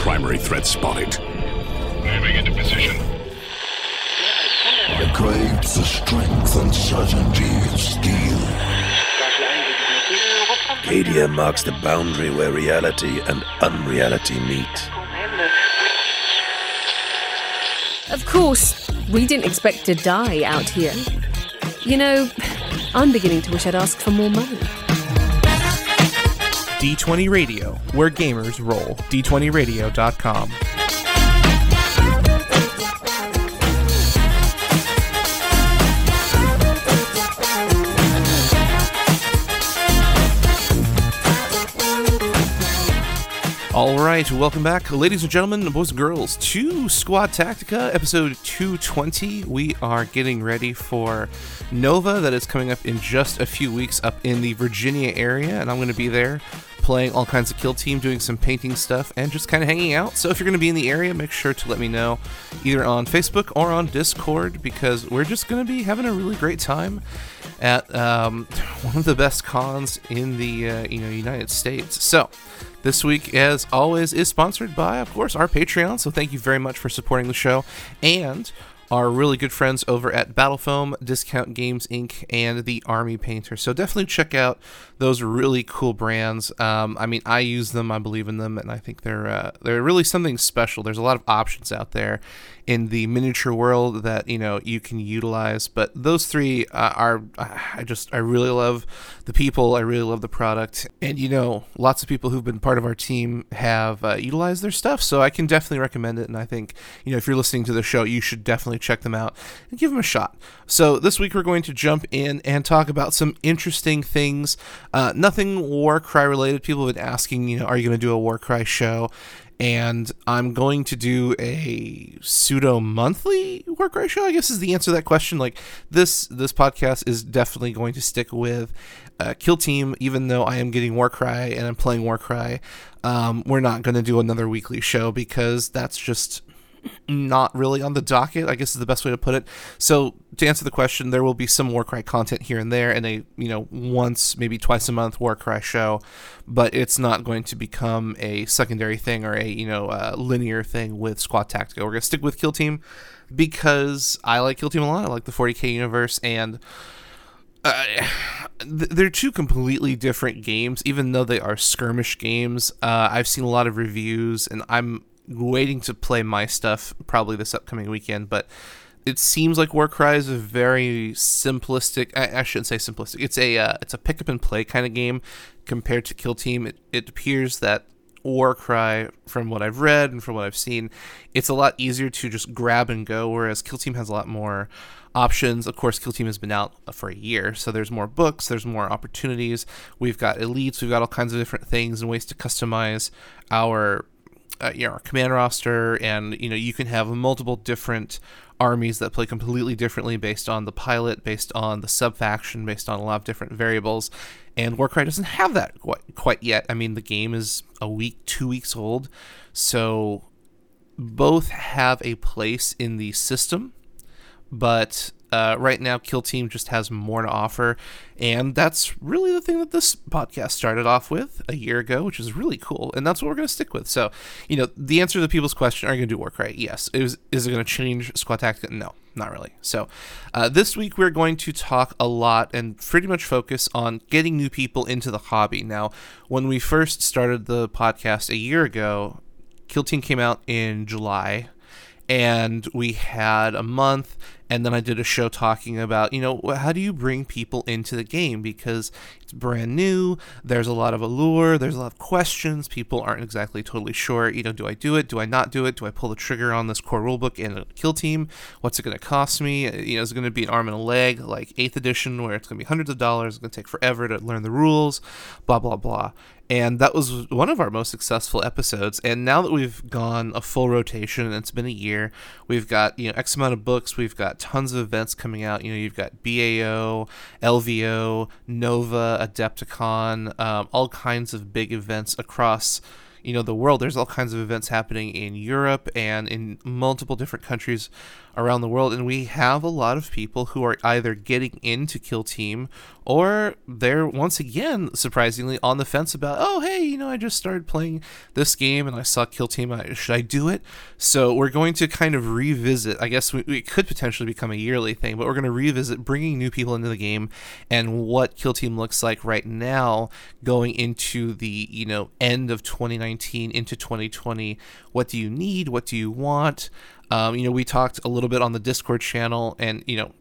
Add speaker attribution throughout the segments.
Speaker 1: Primary threat spotted.
Speaker 2: Moving into position.
Speaker 3: I crave the strength and certainty of steel.
Speaker 4: Cadia marks the boundary where reality and unreality meet.
Speaker 5: Of course, we didn't expect to die out here. You know, I'm beginning to wish I'd asked for more money.
Speaker 6: D20 Radio, where gamers roll. D20radio.com. All right, welcome back, ladies and gentlemen, boys and girls, to Squad Tactica, episode 220. We are getting ready for Nova, that is coming up in just a few weeks up in the Virginia area, and I'm going to be there playing all kinds of kill team, doing some painting stuff, and just kind of hanging out. So if you're going to be in the area, make sure to let me know either on Facebook or on Discord because we're just going to be having a really great time at um, one of the best cons in the uh, you know United States. So this week, as always, is sponsored by, of course, our Patreon. So thank you very much for supporting the show and our really good friends over at Battle Foam, Discount Games Inc., and the Army Painter. So definitely check out those really cool brands. Um, I mean, I use them, I believe in them, and I think they're uh, they're really something special. There's a lot of options out there in the miniature world that you know you can utilize. But those three uh, are I just I really love the people. I really love the product, and you know, lots of people who've been part of our team have uh, utilized their stuff. So I can definitely recommend it. And I think you know if you're listening to the show, you should definitely check them out and give them a shot. So this week we're going to jump in and talk about some interesting things. Uh, nothing Warcry related. People have been asking, you know, are you going to do a Warcry show? And I'm going to do a pseudo monthly Warcry show. I guess is the answer to that question. Like this, this podcast is definitely going to stick with uh, Kill Team, even though I am getting Warcry and I'm playing Warcry. Um, we're not going to do another weekly show because that's just not really on the docket, I guess is the best way to put it. So to answer the question, there will be some Warcry content here and there, and a you know once maybe twice a month Warcry show, but it's not going to become a secondary thing or a you know uh, linear thing with Squad Tactica. We're gonna stick with Kill Team because I like Kill Team a lot. I like the 40k universe and. Uh, they're two completely different games, even though they are skirmish games. Uh, I've seen a lot of reviews, and I'm waiting to play my stuff probably this upcoming weekend, but it seems like Warcry is a very simplistic. I, I shouldn't say simplistic. It's a uh, it's a pick up and play kind of game compared to Kill Team. It, it appears that Warcry, from what I've read and from what I've seen, it's a lot easier to just grab and go, whereas Kill Team has a lot more options. Of course, Kill Team has been out for a year, so there's more books, there's more opportunities. We've got elites, we've got all kinds of different things and ways to customize our uh, you know, command roster, and you know you can have multiple different armies that play completely differently based on the pilot, based on the sub faction, based on a lot of different variables. And Warcry doesn't have that quite, quite yet. I mean, the game is a week, two weeks old, so both have a place in the system, but uh, right now, Kill Team just has more to offer, and that's really the thing that this podcast started off with a year ago, which is really cool, and that's what we're going to stick with. So, you know, the answer to the people's question: Are you going to do Warcry? Yes. Is is it going to change Squad Tactica? No, not really. So, uh, this week we're going to talk a lot and pretty much focus on getting new people into the hobby. Now, when we first started the podcast a year ago, Kill Team came out in July and we had a month and then I did a show talking about, you know, how do you bring people into the game? Because it's brand new, there's a lot of allure, there's a lot of questions, people aren't exactly totally sure, you know, do I do it, do I not do it, do I pull the trigger on this core rulebook in a kill team, what's it going to cost me, uh, you know, is it going to be an arm and a leg like 8th edition where it's going to be hundreds of dollars, it's going to take forever to learn the rules, blah blah blah and that was one of our most successful episodes. And now that we've gone a full rotation and it's been a year we've got you know x amount of books. We've got tons of events coming out. You know you've got bao lvo nova adepticon um, all kinds of big events across you know the world. There's all kinds of events happening in Europe and in multiple different countries around the world, and we have a lot of people who are either getting into Kill Team or they're once again surprisingly on the fence about, oh hey, you know I just started playing this game and I saw Kill Team. Should I do it? So we're going to kind of revisit. I guess we, could potentially become a yearly thing, but we're going to revisit bringing new people into the game and what Kill Team looks like right now, going into the you know end of 2019 into 2020. What do you need? What do you want? Um, you know, we talked a little bit on the Discord channel, and you know,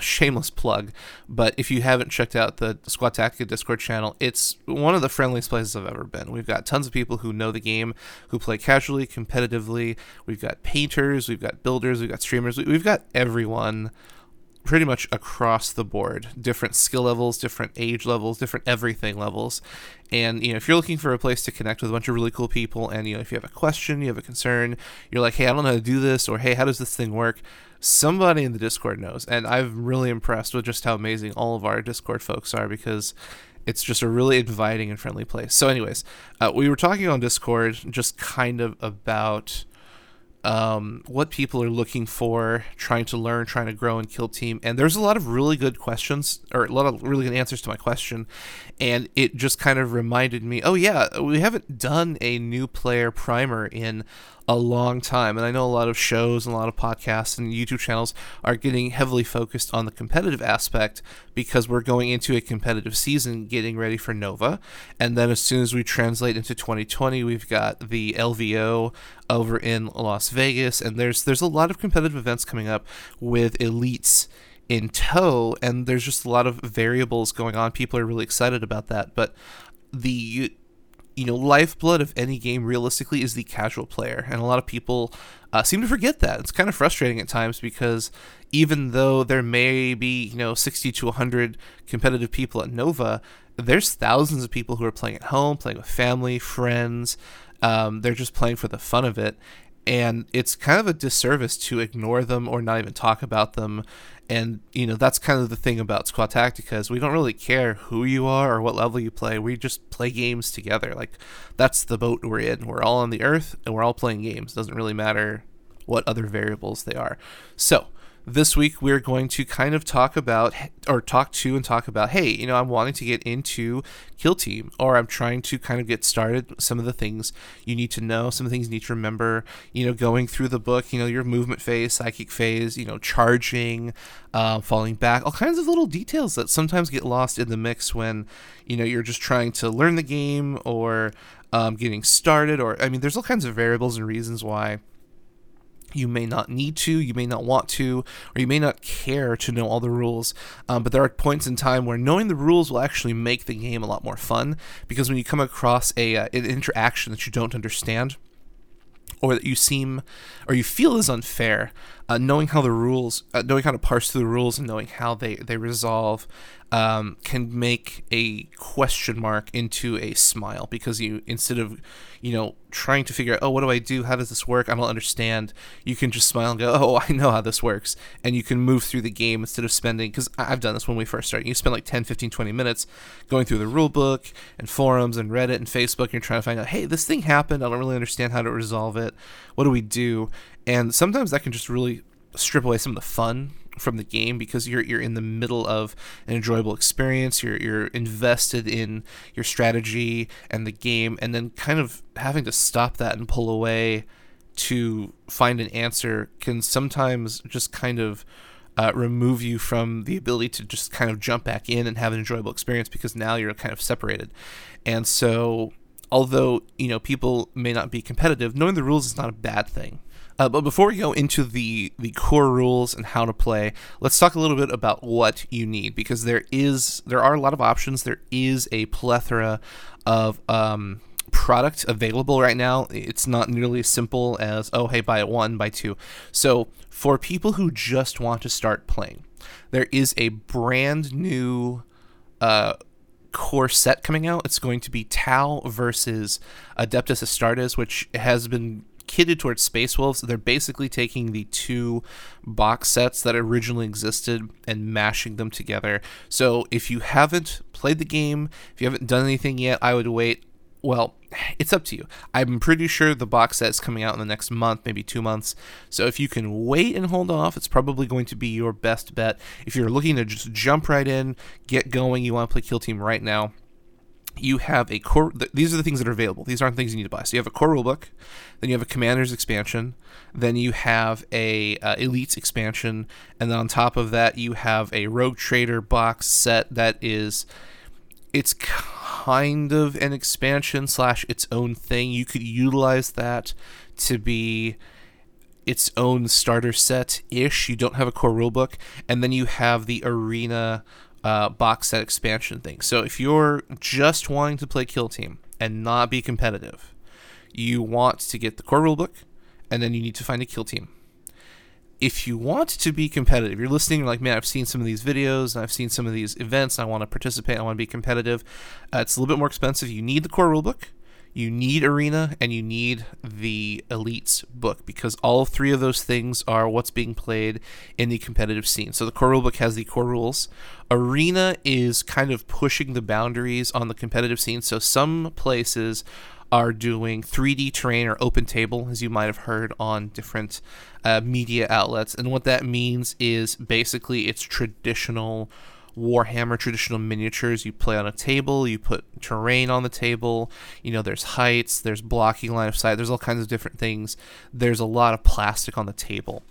Speaker 6: shameless plug, but if you haven't checked out the Squad Tactica Discord channel, it's one of the friendliest places I've ever been. We've got tons of people who know the game, who play casually, competitively. We've got painters, we've got builders, we've got streamers, we've got everyone pretty much across the board. Different skill levels different age levels different everything levels. And you know if you're looking for a place to connect with a bunch of really cool people and you know if you have a question you have a concern you're like hey i don't know how to do this or hey how does this thing work? somebody in the discord knows. And i'm really impressed with just how amazing all of our discord folks are because it's just a really inviting and friendly place. So anyways uh, we were talking on discord just kind of about um, what people are looking for, trying to learn, trying to grow and kill team. And there's a lot of really good questions, or a lot of really good answers to my question. And it just kind of reminded me, oh yeah, we haven't done a new player primer in a long time. And I know a lot of shows and a lot of podcasts and YouTube channels are getting heavily focused on the competitive aspect because we're going into a competitive season getting ready for Nova. And then as soon as we translate into 2020, we've got the LVO over in Las Vegas and there's there's a lot of competitive events coming up with elites in tow and there's just a lot of variables going on people are really excited about that but the you know, lifeblood of any game realistically is the casual player, and a lot of people uh, seem to forget that. It's kind of frustrating at times because even though there may be you know 60 to 100 competitive people at Nova, there's thousands of people who are playing at home, playing with family, friends. Um, they're just playing for the fun of it, and it's kind of a disservice to ignore them or not even talk about them. And you know that's kind of the thing about squad tactica is we don't really care who you are or what level you play. We just play games together. Like that's the boat we're in. We're all on the earth and we're all playing games. It doesn't really matter what other variables they are. So this week we're going to kind of talk about or talk to and talk about hey you know i'm wanting to get into kill team or i'm trying to kind of get started some of the things you need to know some of the things you need to remember you know going through the book you know your movement phase psychic phase you know charging uh, falling back all kinds of little details that sometimes get lost in the mix when you know you're just trying to learn the game or um, getting started or i mean there's all kinds of variables and reasons why you may not need to, you may not want to, or you may not care to know all the rules. Um, but there are points in time where knowing the rules will actually make the game a lot more fun because when you come across a uh, an interaction that you don't understand, or that you seem or you feel is unfair, uh, knowing how the rules, uh, knowing how to parse through the rules and knowing how they they resolve um, can make a question mark into a smile because you instead of you know trying to figure out oh what do i do? How does this work? I don't understand. You can just smile and go oh i know how this works. And you can move through the game instead of spending because i've done this when we first started. You spend like 10 15 20 minutes going through the rule book and forums and reddit and facebook and you're trying to find out hey this thing happened. I don't really understand how to resolve it. What do we do and sometimes that can just really strip away some of the fun from the game because you're you're in the middle of an enjoyable experience. You're you're invested in your strategy and the game, and then kind of having to stop that and pull away to find an answer can sometimes just kind of uh, remove you from the ability to just kind of jump back in and have an enjoyable experience because now you're kind of separated. And so, although you know people may not be competitive, knowing the rules is not a bad thing. Uh, but before we go into the the core rules and how to play, let's talk a little bit about what you need because there is there are a lot of options. There is a plethora of um, product available right now. It's not nearly as simple as oh hey buy one buy two. So for people who just want to start playing, there is a brand new. Uh, core set coming out. It's going to be Tau versus Adeptus Astartes, which has been kitted towards Space Wolves. They're basically taking the two box sets that originally existed and mashing them together. So if you haven't played the game, if you haven't done anything yet, I would wait. Well, it's up to you. I'm pretty sure the box set is coming out in the next month, maybe two months. So if you can wait and hold off, it's probably going to be your best bet. If you're looking to just jump right in, get going, you want to play Kill Team right now, you have a core. Th- these are the things that are available. These aren't things you need to buy. So you have a core rulebook, then you have a Commander's expansion, then you have a uh, Elites expansion, and then on top of that you have a Rogue Trader box set that is, it's kind of an expansion slash its own thing. You could utilize that to be its own starter set ish. You don't have a core rulebook, and then you have the arena uh, box set expansion thing. So if you're just wanting to play Kill Team and not be competitive, you want to get the core rulebook, and then you need to find a Kill Team. If you want to be competitive, you're listening, you're like, man, I've seen some of these videos, and I've seen some of these events, I want to participate, I want to be competitive. Uh, it's a little bit more expensive. You need the core rulebook you need Arena and you need the Elites book because all three of those things are what's being played in the competitive scene. So the core rulebook has the core rules. Arena is kind of pushing the boundaries on the competitive scene. So some places are doing 3D terrain or open table, as you might have heard on different uh, media outlets. And what that means is basically it's traditional Warhammer traditional miniatures. You play on a table, you put terrain on the table, you know, there's heights, there's blocking line of sight, there's all kinds of different things. There's a lot of plastic on the table.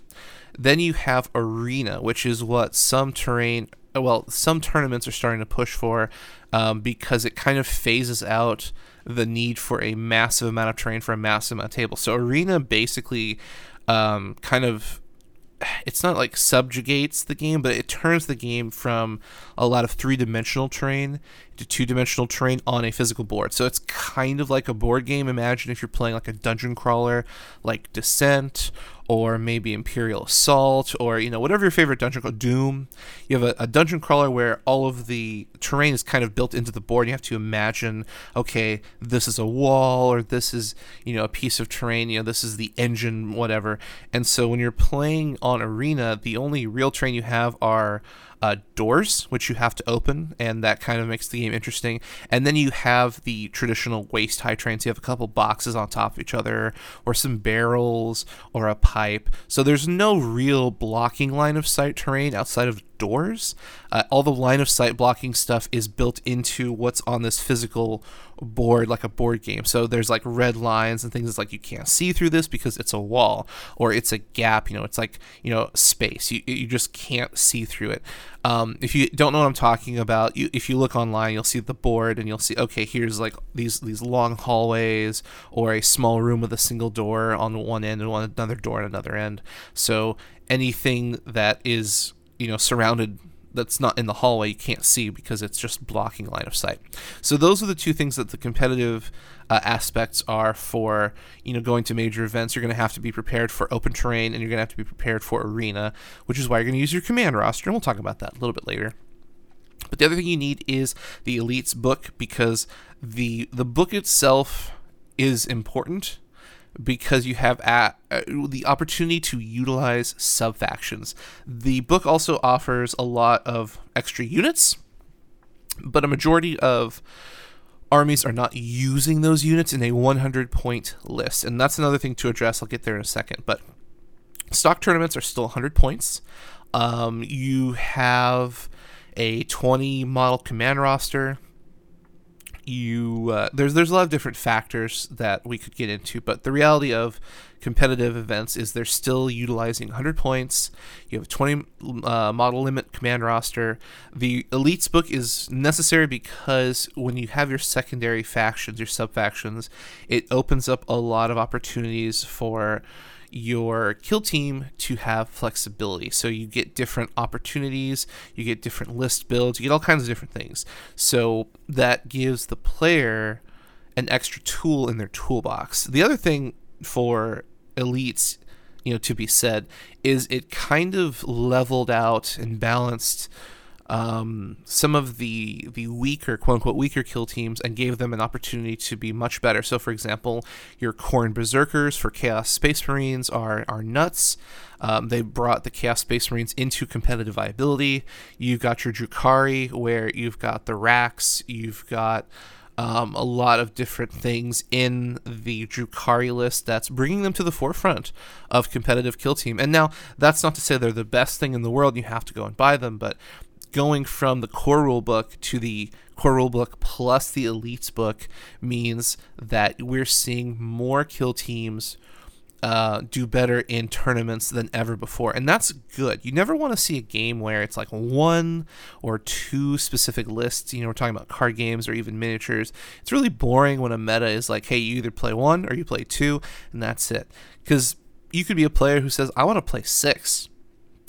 Speaker 6: Then you have arena, which is what some terrain, well, some tournaments are starting to push for um, because it kind of phases out the need for a massive amount of terrain for a massive amount of table. So arena basically um, kind of it's not like subjugates the game, but it turns the game from a lot of three dimensional terrain to two dimensional terrain on a physical board. So it's kind of like a board game. Imagine if you're playing like a dungeon crawler like Descent or maybe Imperial Assault, or you know whatever your favorite dungeon called Doom. You have a, a, dungeon crawler where all of the terrain is kind of built into the board. You have to imagine, okay, this is a wall, or this is you know a piece of terrain. You know this is the engine, whatever. And so when you're playing on Arena, the only real terrain you have are uh, doors, which you have to open, and that kind of makes the game interesting. And then you have the traditional waist high trains. You have a couple boxes on top of each other, or some barrels, or a pipe. So there's no real blocking line of sight terrain outside of doors. Uh, all the line of sight blocking stuff is built into what's on this physical board, like a board game. So there's like red lines and things. It's like you can't see through this because it's a wall or it's a gap. You know, it's like you know space. You you just can't see through it. Um, if you don't know what I'm talking about, you, if you look online, you'll see the board and you'll see okay, here's like these these long hallways or a small room with a single door on one end and one another door on another end. So anything that is you know surrounded that's not in the hallway you can't see because it's just blocking line of sight. So those are the two things that the competitive uh, aspects are for you know going to major events. You're going to have to be prepared for open terrain and you're going to have to be prepared for arena, which is why you're going to use your command roster. And we'll talk about that a little bit later. But the other thing you need is the elites book because the the book itself is important because you have at, uh, the opportunity to utilize sub factions. The book also offers a lot of extra units, but a majority of armies are not using those units in a 100 point list. And that's another thing to address. I'll get there in a second. But stock tournaments are still 100 points. Um, you have a 20 model command roster you uh, there's there's a lot of different factors that we could get into, but the reality of competitive events is they're still utilizing 100 points. You have a 20 uh, model limit command roster. The elites book is necessary because when you have your secondary factions, your sub factions, it opens up a lot of opportunities for your kill team to have flexibility. So you get different opportunities, you get different list builds, you get all kinds of different things. So that gives the player an extra tool in their toolbox. The other thing for elites, you know, to be said, is it kind of leveled out and balanced um, some of the the weaker quote unquote weaker kill teams and gave them an opportunity to be much better. So, for example, your Khorne Berserkers for Chaos Space Marines are are nuts. Um, they brought the Chaos Space Marines into competitive viability. You've got your Drukhari, where you've got the Wracks, you've got um, a lot of different things in the Drukhari list that's bringing them to the forefront of competitive kill team. And now that's not to say they're the best thing in the world. You have to go and buy them, but going from the core rulebook to the core rulebook plus the elites book means that we're seeing more kill teams uh, do better in tournaments than ever before. And that's good. You never want to see a game where it's like one or two specific lists. You know, we're talking about card games or even miniatures. It's really boring when a meta is like, hey, you either play one or you play two, and that's it. Because you could be a player who says, I want to play six.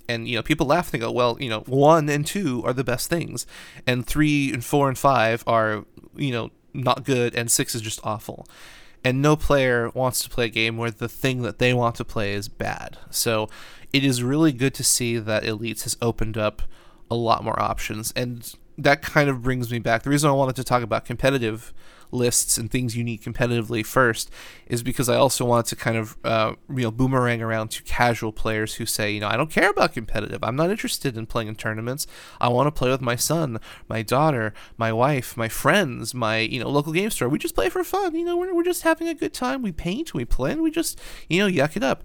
Speaker 6: And you know, people laugh and they go, "Well, you know, one and two are the best things, and three and four and five are, you know, not good, and six is just awful." and no player wants to play a game where the thing that they want to play is bad. So it is really good to see that Elites has opened up a lot more options, and that kind of brings me back. The reason I wanted to talk about competitive lists and things you need competitively first is because I also want to kind of uh, you know boomerang around to casual players who say you know I don't care about competitive. I'm not interested in playing in tournaments. I want to play with my son my daughter my wife my friends my you know local game store. We just play for fun. You know we're, we're just having a good time. We paint we play and we just you know yuck it up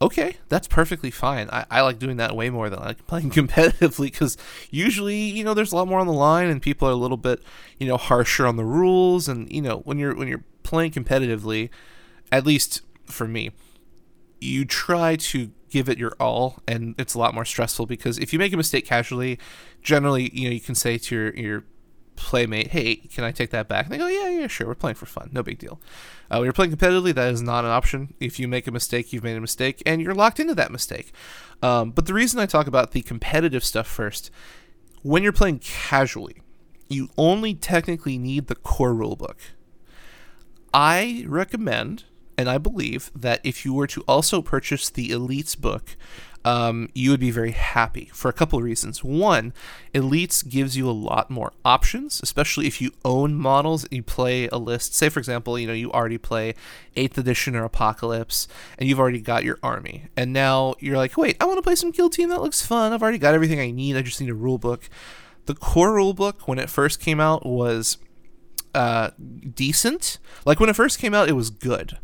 Speaker 6: okay, that's perfectly fine. I, I like doing that way more than I like playing competitively because usually, you know, there's a lot more on the line and people are a little bit, you know, harsher on the rules. And you know, when you're when you're playing competitively, at least for me, you try to give it your all, and it's a lot more stressful because if you make a mistake casually, generally, you know, you can say to your your playmate, "Hey, can I take that back?" And they go, "Yeah, yeah, sure. We're playing for fun. No big deal." Uh, when you're playing competitively, that is not an option. If you make a mistake, you've made a mistake, and you're locked into that mistake. Um, but the reason I talk about the competitive stuff first, when you're playing casually, you only technically need the core rulebook. I recommend and I believe that if you were to also purchase the Elites book, um, you would be very happy for a couple of reasons. One, Elites gives you a lot more options, especially if you own models and you play a list. Say, for example, you know you already play Eighth Edition or Apocalypse, and you've already got your army, and now you're like, wait, I want to play some Kill Team. That looks fun. I've already got everything I need. I just need a rule book. The core rule book, when it first came out, was uh, decent. Like when it first came out, it was good,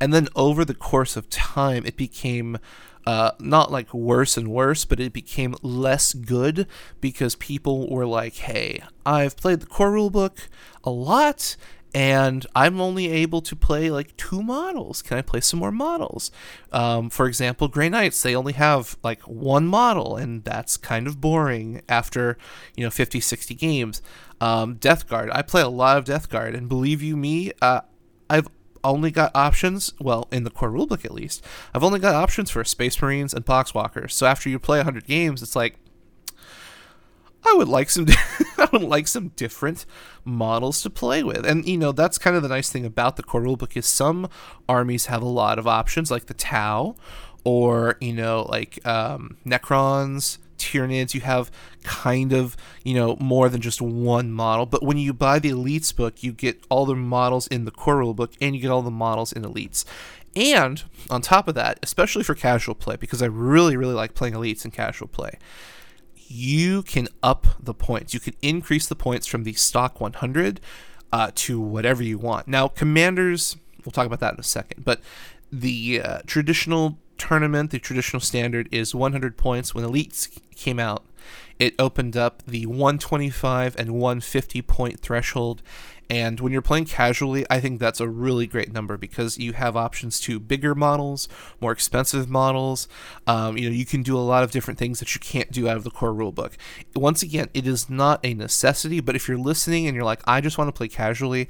Speaker 6: and then over the course of time, it became uh, not like worse and worse, but it became less good because people were like, hey, I've played the core rulebook a lot and I'm only able to play like two models. Can I play some more models? Um, for example, Grey Knights, they only have like one model, and that's kind of boring after, you know, 50, 60 games. Um, Death Guard, I play a lot of Death Guard, and believe you me, uh, I've only got options, well, in the core rulebook at least, I've only got options for Space Marines and Poxwalkers. So after you play 100 games, it's like, I would like some I would like some different models to play with. And you know, that's kind of the nice thing about the core rulebook is some armies have a lot of options like the Tau or, you know, like um, Necrons, Tyranids, you have kind of, you know, more than just one model. But when you buy the Elites book, you get all the models in the core rule book and you get all the models in Elites. And on top of that, especially for casual play, because I really, really like playing Elites in casual play, you can up the points. You can increase the points from the stock 100 uh, to whatever you want. Now, commanders, we'll talk about that in a second, but the uh, traditional tournament, the traditional standard is 100 points. When Elites came out, it opened up the 125 and 150 point threshold. And when you're playing casually, I think that's a really great number because you have options to bigger models, more expensive models. Um, you know, you can do a lot of different things that you can't do out of the core rulebook. Once again, it is not a necessity, but if you're listening and you're like, I just want to play casually,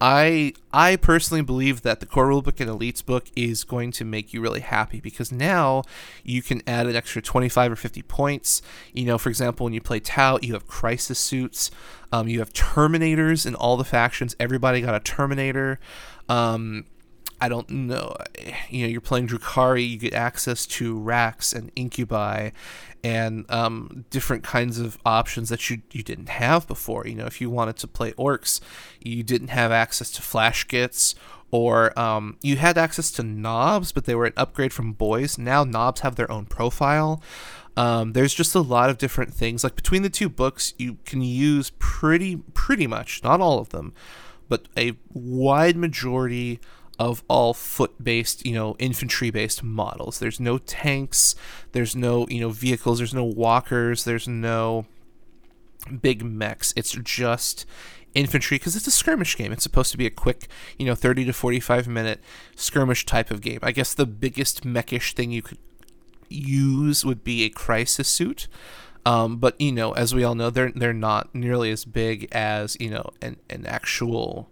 Speaker 6: I I personally believe that the core rulebook and elites book is going to make you really happy because now you can add an extra 25 or 50 points. You know, for example, when you play Tau, you have crisis suits, um, you have terminators in all the factions. Everybody got a terminator. Um, I don't know. You know, you're playing Drukhari, you get access to Wracks and Incubi and um, different kinds of options that you, you didn't have before. You know, if you wanted to play Orks, you didn't have access to Flash Gits or um, you had access to knobs, but they were an upgrade from boys. Now knobs have their own profile. Um, there's just a lot of different things. Like between the two books, you can use pretty pretty much, not all of them, but a wide majority of all foot-based, you know, infantry-based models. There's no tanks, there's no, you know, vehicles, there's no walkers, there's no big mechs. It's just infantry because it's a skirmish game. It's supposed to be a quick, you know, 30 to 45 minute skirmish type of game. I guess the biggest mechish thing you could use would be a crisis suit. Um, but you know, as we all know, they're they're not nearly as big as you know an an actual,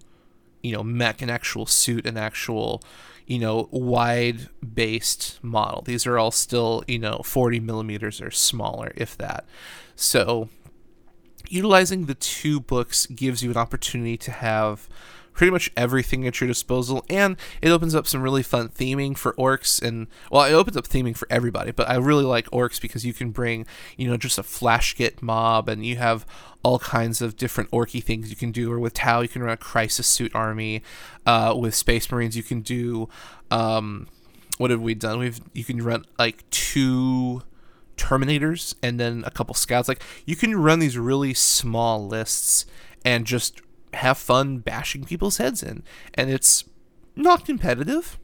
Speaker 6: you know, mech, an actual suit, an actual, you know, wide based model. These are all still you know 40 millimeters or smaller, if that. So utilizing the two books gives you an opportunity to have pretty much everything at your disposal and it opens up some really fun theming for orks and well it opens up theming for everybody but i really like orks because you can bring you know just a flash git mob and you have all kinds of different orky things you can do or with tau you can run a crisis suit army uh, with space marines you can do um, what have we done we've you can run like two Terminators and then a couple scouts. Like you can run these really small lists and just have fun bashing people's heads in. And it's not competitive,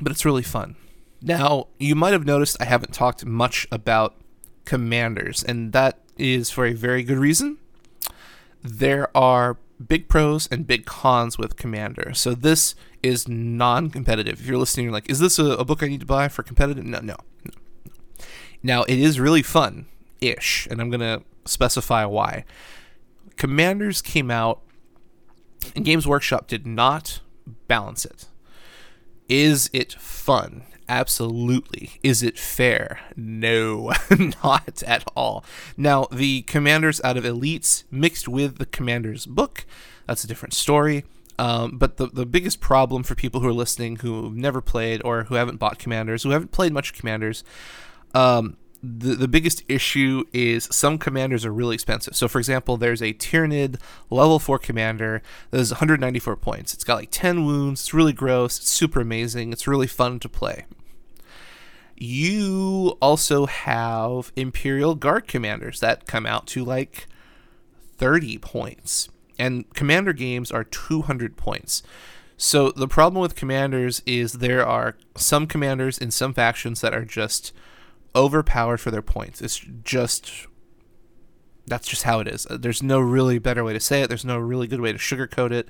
Speaker 6: but it's really fun. Now, you might have noticed I haven't talked much about commanders, and that is for a very good reason. There are big pros and big cons with commander. So this is non-competitive. If you're listening, you're like, is this a, a book I need to buy for competitive? No, no, no. Now, it is really fun ish, and I'm going to specify why. Commanders came out, and Games Workshop did not balance it. Is it fun? Absolutely. Is it fair? No, not at all. Now, the commanders out of Elites mixed with the commander's book, that's a different story. Um, but the, the biggest problem for people who are listening who have never played or who haven't bought commanders, who haven't played much commanders, um, the, the biggest issue is some commanders are really expensive. So, for example, there's a Tyranid level 4 commander that is 194 points. It's got like 10 wounds. It's really gross. It's super amazing. It's really fun to play. You also have Imperial Guard commanders that come out to like 30 points. And commander games are 200 points. So, the problem with commanders is there are some commanders in some factions that are just overpowered for their points. It's just that's just how it is. Uh, there's no really better way to say it. There's no really good way to sugarcoat it.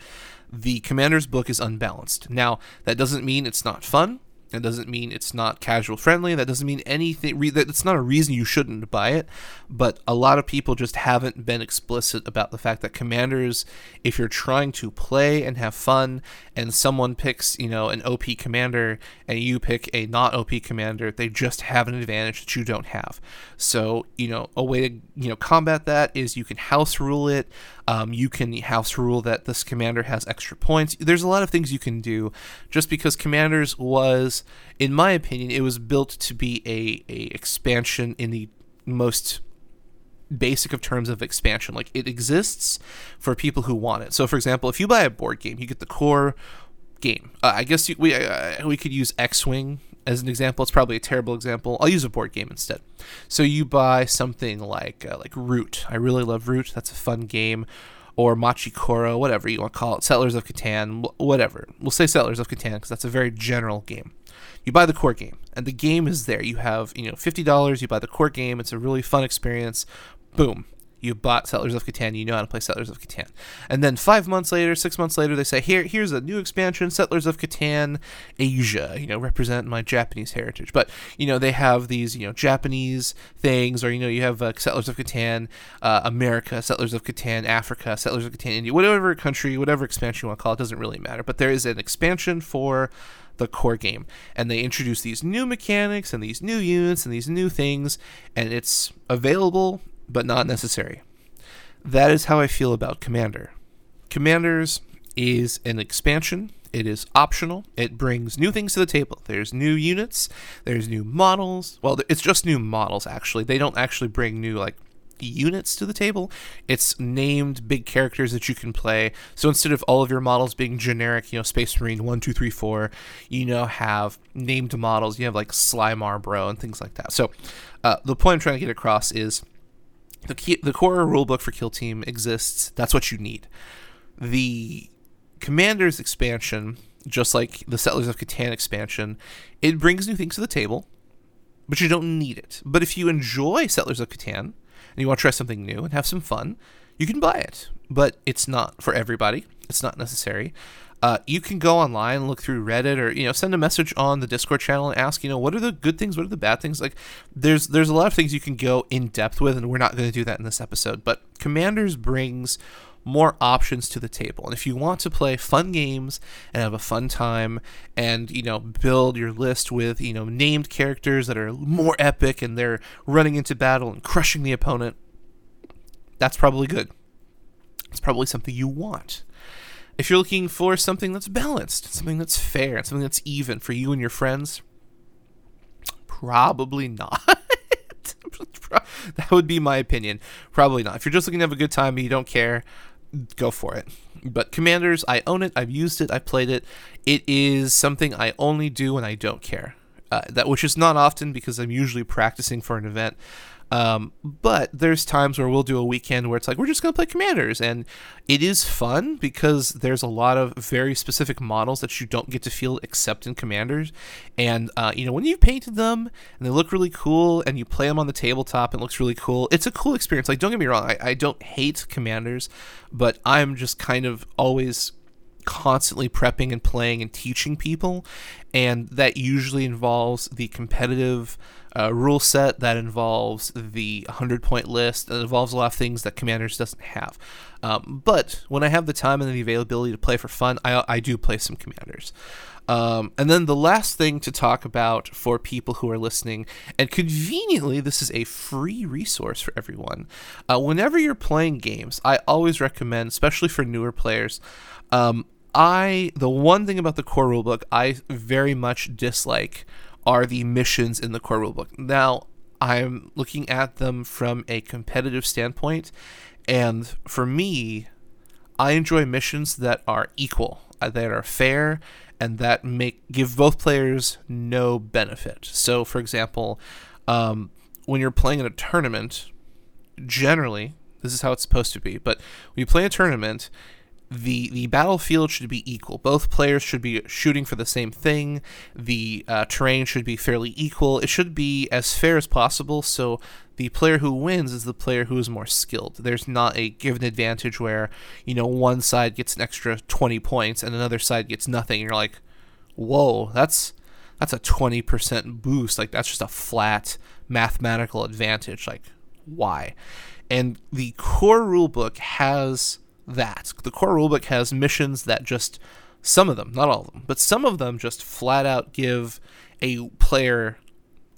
Speaker 6: The commander's book is unbalanced. Now, that doesn't mean it's not fun. That doesn't mean it's not casual friendly. That doesn't mean anything. That's not a reason you shouldn't buy it. But a lot of people just haven't been explicit about the fact that commanders, if you're trying to play and have fun, and someone picks, you know, an OP commander and you pick a not OP commander, they just have an advantage that you don't have. So, you know, a way to, you know, combat that is you can house rule it. Um, you can house rule that this commander has extra points. There's a lot of things you can do just because Commanders was, in my opinion, it was built to be a, a expansion in the most basic of terms of expansion. Like it exists for people who want it. So, for example, if you buy a board game, you get the core game. Uh, I guess you, we uh, we could use X Wing as an example. It's probably a terrible example. I'll use a board game instead. So you buy something like uh, like Root. I really love Root. That's a fun game. Or Machi Koro, whatever you want to call it, Settlers of Catan, whatever. We'll say Settlers of Catan because that's a very general game. You buy the core game, and the game is there. You have you know fifty dollars. You buy the core game. It's a really fun experience. Boom, you bought Settlers of Catan, you know how to play Settlers of Catan. And then five months later, six months later, they say, here, here's a new expansion, Settlers of Catan Asia, you know, represent my Japanese heritage. But, you know, they have these, you know, Japanese things, or, you know, you have uh, Settlers of Catan uh, America, Settlers of Catan Africa, Settlers of Catan India, whatever country, whatever expansion you want to call it, doesn't really matter. But there is an expansion for the core game. And they introduce these new mechanics and these new units and these new things, and it's available but not necessary. That is how I feel about Commander. Commanders is an expansion. It is optional. It brings new things to the table. There's new units, there's new models. Well, it's just new models actually. They don't actually bring new like units to the table. It's named big characters that you can play. So instead of all of your models being generic, you know, Space Marine one, two, three, four, you know, have named models. You have like Sly Marbo and things like that. So uh, the point I'm trying to get across is the key, the core rulebook for Kill Team exists. That's what you need. The Commander's expansion, just like the Settlers of Catan expansion, it brings new things to the table, but you don't need it. But if you enjoy Settlers of Catan and you want to try something new and have some fun, you can buy it. But it's not for everybody. It's not necessary. Uh, you can go online and look through Reddit or you know send a message on the Discord channel and ask you know what are the good things, what are the bad things. Like there's there's a lot of things you can go in depth with, and we're not going to do that in this episode. But Commanders brings more options to the table. And if you want to play fun games and have a fun time and, you know, build your list with, you know, named characters that are more epic and they're running into battle and crushing the opponent, that's probably good. It's probably something you want. If you're looking for something that's balanced, something that's fair, something that's even for you and your friends, probably not. that would be my opinion. Probably not. If you're just looking to have a good time and you don't care, go for it. But Commanders, I own it. I've used it. I played it. It is something I only do when I don't care. Uh, that which is not often because I'm usually practicing for an event. Um, but there's times where we'll do a weekend where it's like we're just gonna play commanders, and it is fun because there's a lot of very specific models that you don't get to feel except in commanders. And uh, you know when you painted them and they look really cool, and you play them on the tabletop and it looks really cool, it's a cool experience. Like don't get me wrong, I, I don't hate commanders, but I'm just kind of always constantly prepping and playing and teaching people, and that usually involves the competitive uh, rule set that involves the 100 point list that involves a lot of things that commanders doesn't have um, but when i have the time and the availability to play for fun i, I do play some commanders um, and then the last thing to talk about for people who are listening, and conveniently, this is a free resource for everyone. Uh, whenever you're playing games, I always recommend, especially for newer players, um, I the one thing about the core rulebook I very much dislike are the missions in the core rulebook. Now, I'm looking at them from a competitive standpoint, and for me, I enjoy missions that are equal, uh, that are fair, and that make give both players no benefit. So, for example, um, when you're playing in a tournament, generally, this is how it's supposed to be, but when you play a tournament, the the battlefield should be equal. Both players should be shooting for the same thing. The uh, terrain should be fairly equal. It should be as fair as possible. So the player who wins is the player who is more skilled. There's not a given advantage where you know one side gets an extra 20 points and another side gets nothing. And you're like, whoa, that's that's a 20% boost. Like that's just a flat mathematical advantage. Like why? And the core rulebook has that. The core rulebook has missions that just some of them, not all of them, but some of them just flat out give a player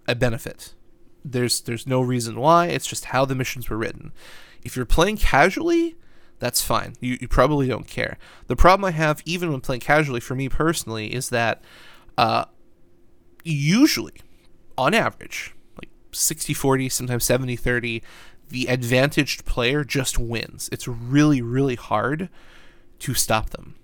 Speaker 6: a benefit. There's there's no reason why. It's just how the missions were written. If you're playing casually, that's fine. You, you probably don't care. The problem I have, even when playing casually, for me personally, is that uh, usually, on average, like 60 40, sometimes 70 30, the advantaged player just wins. It's really, really hard to stop them.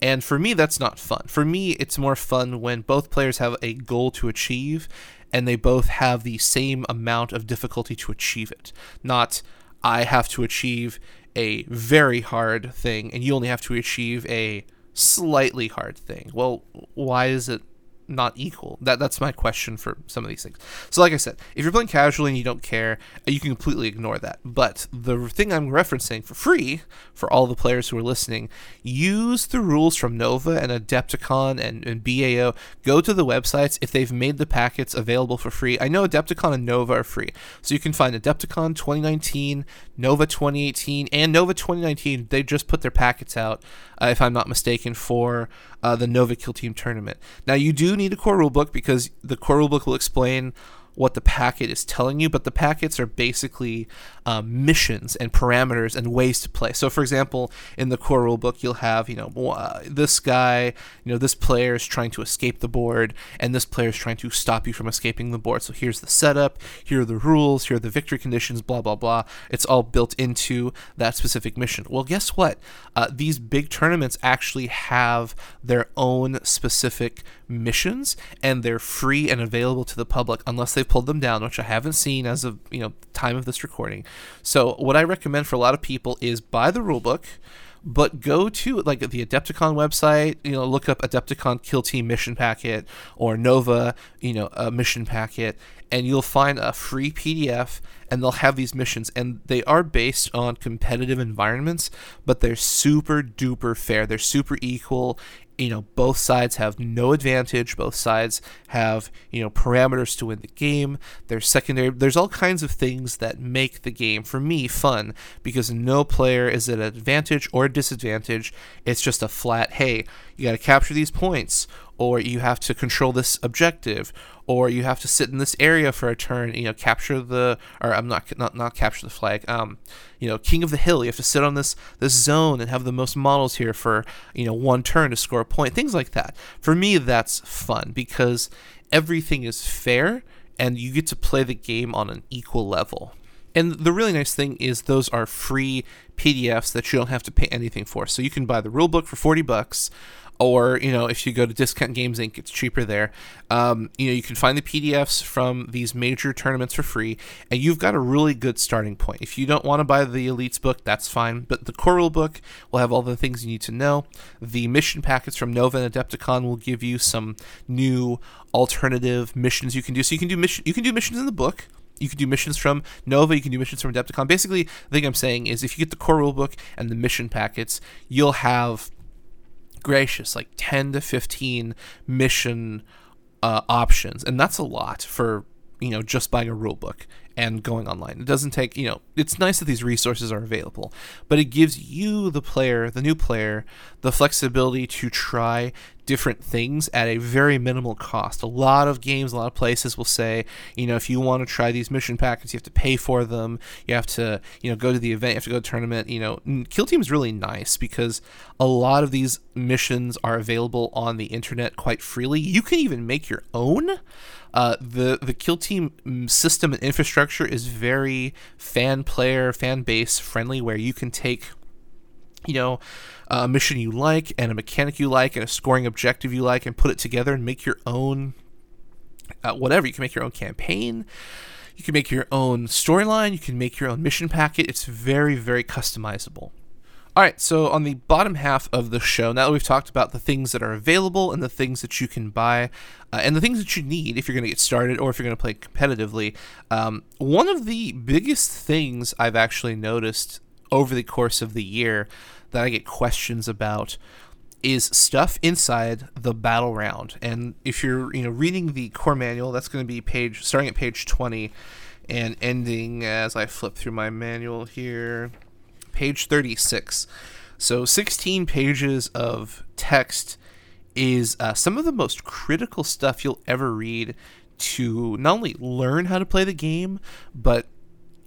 Speaker 6: And for me, that's not fun. For me, it's more fun when both players have a goal to achieve and they both have the same amount of difficulty to achieve it. Not, I have to achieve a very hard thing and you only have to achieve a slightly hard thing. Well, why is it not equal? That that's my question for some of these things. So like I said, if you're playing casually and you don't care, you can completely ignore that. But the thing I'm referencing for free for all the players who are listening, use the rules from Nova and Adepticon and, and BAO. Go to the websites if they've made the packets available for free. I know Adepticon and Nova are free. So you can find Adepticon 2019, Nova 2018, and Nova 2019. They just put their packets out, uh, if I'm not mistaken, for uh, the Nova Kill Team tournament. Now, you do need a core rulebook because the core rulebook will explain what the packet is telling you, but the packets are basically um, missions and parameters and ways to play. So, for example, in the core rulebook, you'll have, you know, this guy, you know, this player is trying to escape the board, and this player is trying to stop you from escaping the board. So, here's the setup, here are the rules, here are the victory conditions, blah, blah, blah. It's all built into that specific mission. Well, guess what? Uh, these big tournaments actually have their own specific missions, and they're free and available to the public unless they've pulled them down, which I haven't seen as of, you know, time of this recording. So what I recommend for a lot of people is buy the rulebook, but go to like the Adepticon website, you know, look up Adepticon Kill Team mission packet or Nova, you know, a mission packet, and you'll find a free PDF and they'll have these missions and they are based on competitive environments, but they're super duper fair. They're super equal you know both sides have no advantage. Both sides have you know parameters to win the game. There's secondary there's all kinds of things that make the game for me fun because no player is at an advantage or disadvantage. It's just a flat hey you got to capture these points or you have to control this objective or you have to sit in this area for a turn you know capture the or i'm not not not capture the flag um you know king of the hill. You have to sit on this this zone and have the most models here for you know one turn to score a point things like that. For me that's fun because everything is fair and you get to play the game on an equal level. And the really nice thing is those are free PDFs that you don't have to pay anything for. So you can buy the rulebook for 40 bucks or you know if you go to discount games inc it's cheaper there. Um, you know you can find the pdfs from these major tournaments for free and you've got a really good starting point. If you don't want to buy the elites book that's fine but the core rule book will have all the things you need to know. The mission packets from nova and adepticon will give you some new alternative missions you can do. So you can do mission you can do missions in the book. You can do missions from Nova, you can do missions from Adepticon. Basically, the thing I'm saying is if you get the core rulebook and the mission packets, you'll have gracious, like 10 to 15 mission uh, options. And that's a lot for, you know, just buying a rule book and going online. It doesn't take, you know, it's nice that these resources are available, but it gives you, the player, the new player, the flexibility to try different things at a very minimal cost. A lot of games, a lot of places will say, you know, if you want to try these mission packets, you have to pay for them. You have to, you know, go to the event, you have to go to tournament. You know, Kill Team is really nice because a lot of these missions are available on the internet quite freely. You can even make your own. Uh, the the kill team system and infrastructure is very fan player fan base friendly, where you can take you know a mission you like and a mechanic you like and a scoring objective you like and put it together and make your own uh, whatever. You can make your own campaign. You can make your own storyline. You can make your own mission packet. It's very very customizable. All right, so on the bottom half of the show, now that we've talked about the things that are available and the things that you can buy, uh, and the things that you need if you're going to get started or if you're going to play competitively, um, one of the biggest things I've actually noticed over the course of the year that I get questions about is stuff inside the battle round. And if you're, you know, reading the core manual, that's going to be page starting at page 20 and ending as I flip through my manual here page 36. So 16 pages of text is uh, some of the most critical stuff you'll ever read to not only learn how to play the game, but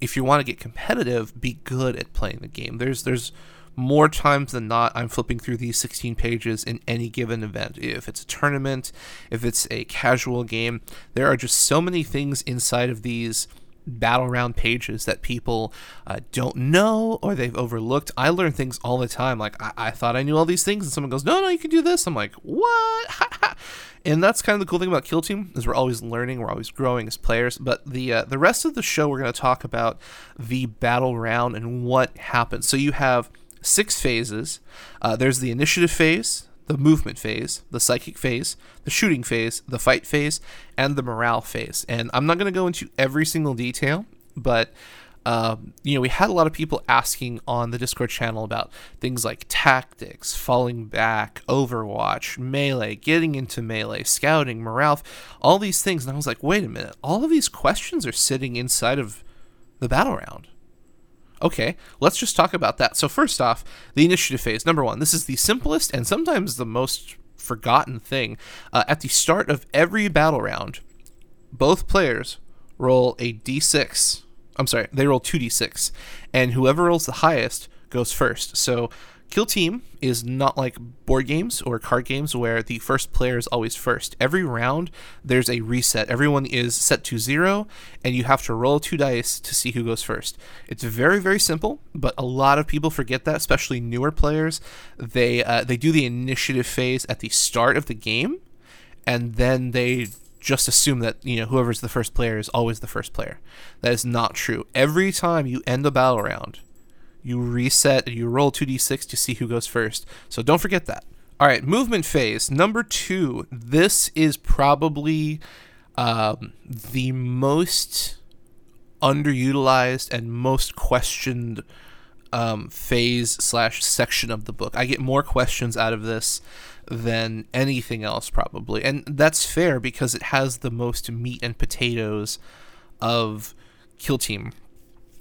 Speaker 6: if you want to get competitive, be good at playing the game. There's there's more times than not I'm flipping through these 16 pages in any given event. If it's a tournament, if it's a casual game, there are just so many things inside of these battle round pages that people uh, don't know or they've overlooked. I learn things all the time. Like I-, I thought I knew all these things, and someone goes, "No, no, you can do this." I'm like, "What?" and that's kind of the cool thing about Kill Team is we're always learning, we're always growing as players. But the uh, the rest of the show, we're going to talk about the battle round and what happens. So you have six phases. Uh, there's the initiative phase, the movement phase, the psychic phase, the shooting phase, the fight phase, and the morale phase. And I'm not going to go into every single detail, but um, you know, we had a lot of people asking on the Discord channel about things like tactics, falling back, Overwatch, melee, getting into melee, scouting, morale, all these things. And I was like, wait a minute, all of these questions are sitting inside of the battle round. Okay, let's just talk about that. So, first off, the initiative phase. Number one, this is the simplest and sometimes the most forgotten thing. Uh, at the start of every battle round, both players roll a d6. I'm sorry, they roll 2d6, and whoever rolls the highest goes first. So Kill Team is not like board games or card games where the first player is always first. Every round, there's a reset. Everyone is set to zero, and you have to roll two dice to see who goes first. It's very, very simple, but a lot of people forget that, especially newer players. They uh, they do the initiative phase at the start of the game, and then they just assume that you know whoever's the first player is always the first player. That is not true. Every time you end a battle round, you reset you roll 2d6 to see who goes first. So don't forget that. All right, movement phase. Number two. This is probably um, the most underutilized and most questioned um, phase slash section of the book. I get more questions out of this than anything else, probably. And that's fair because it has the most meat and potatoes of Kill Team.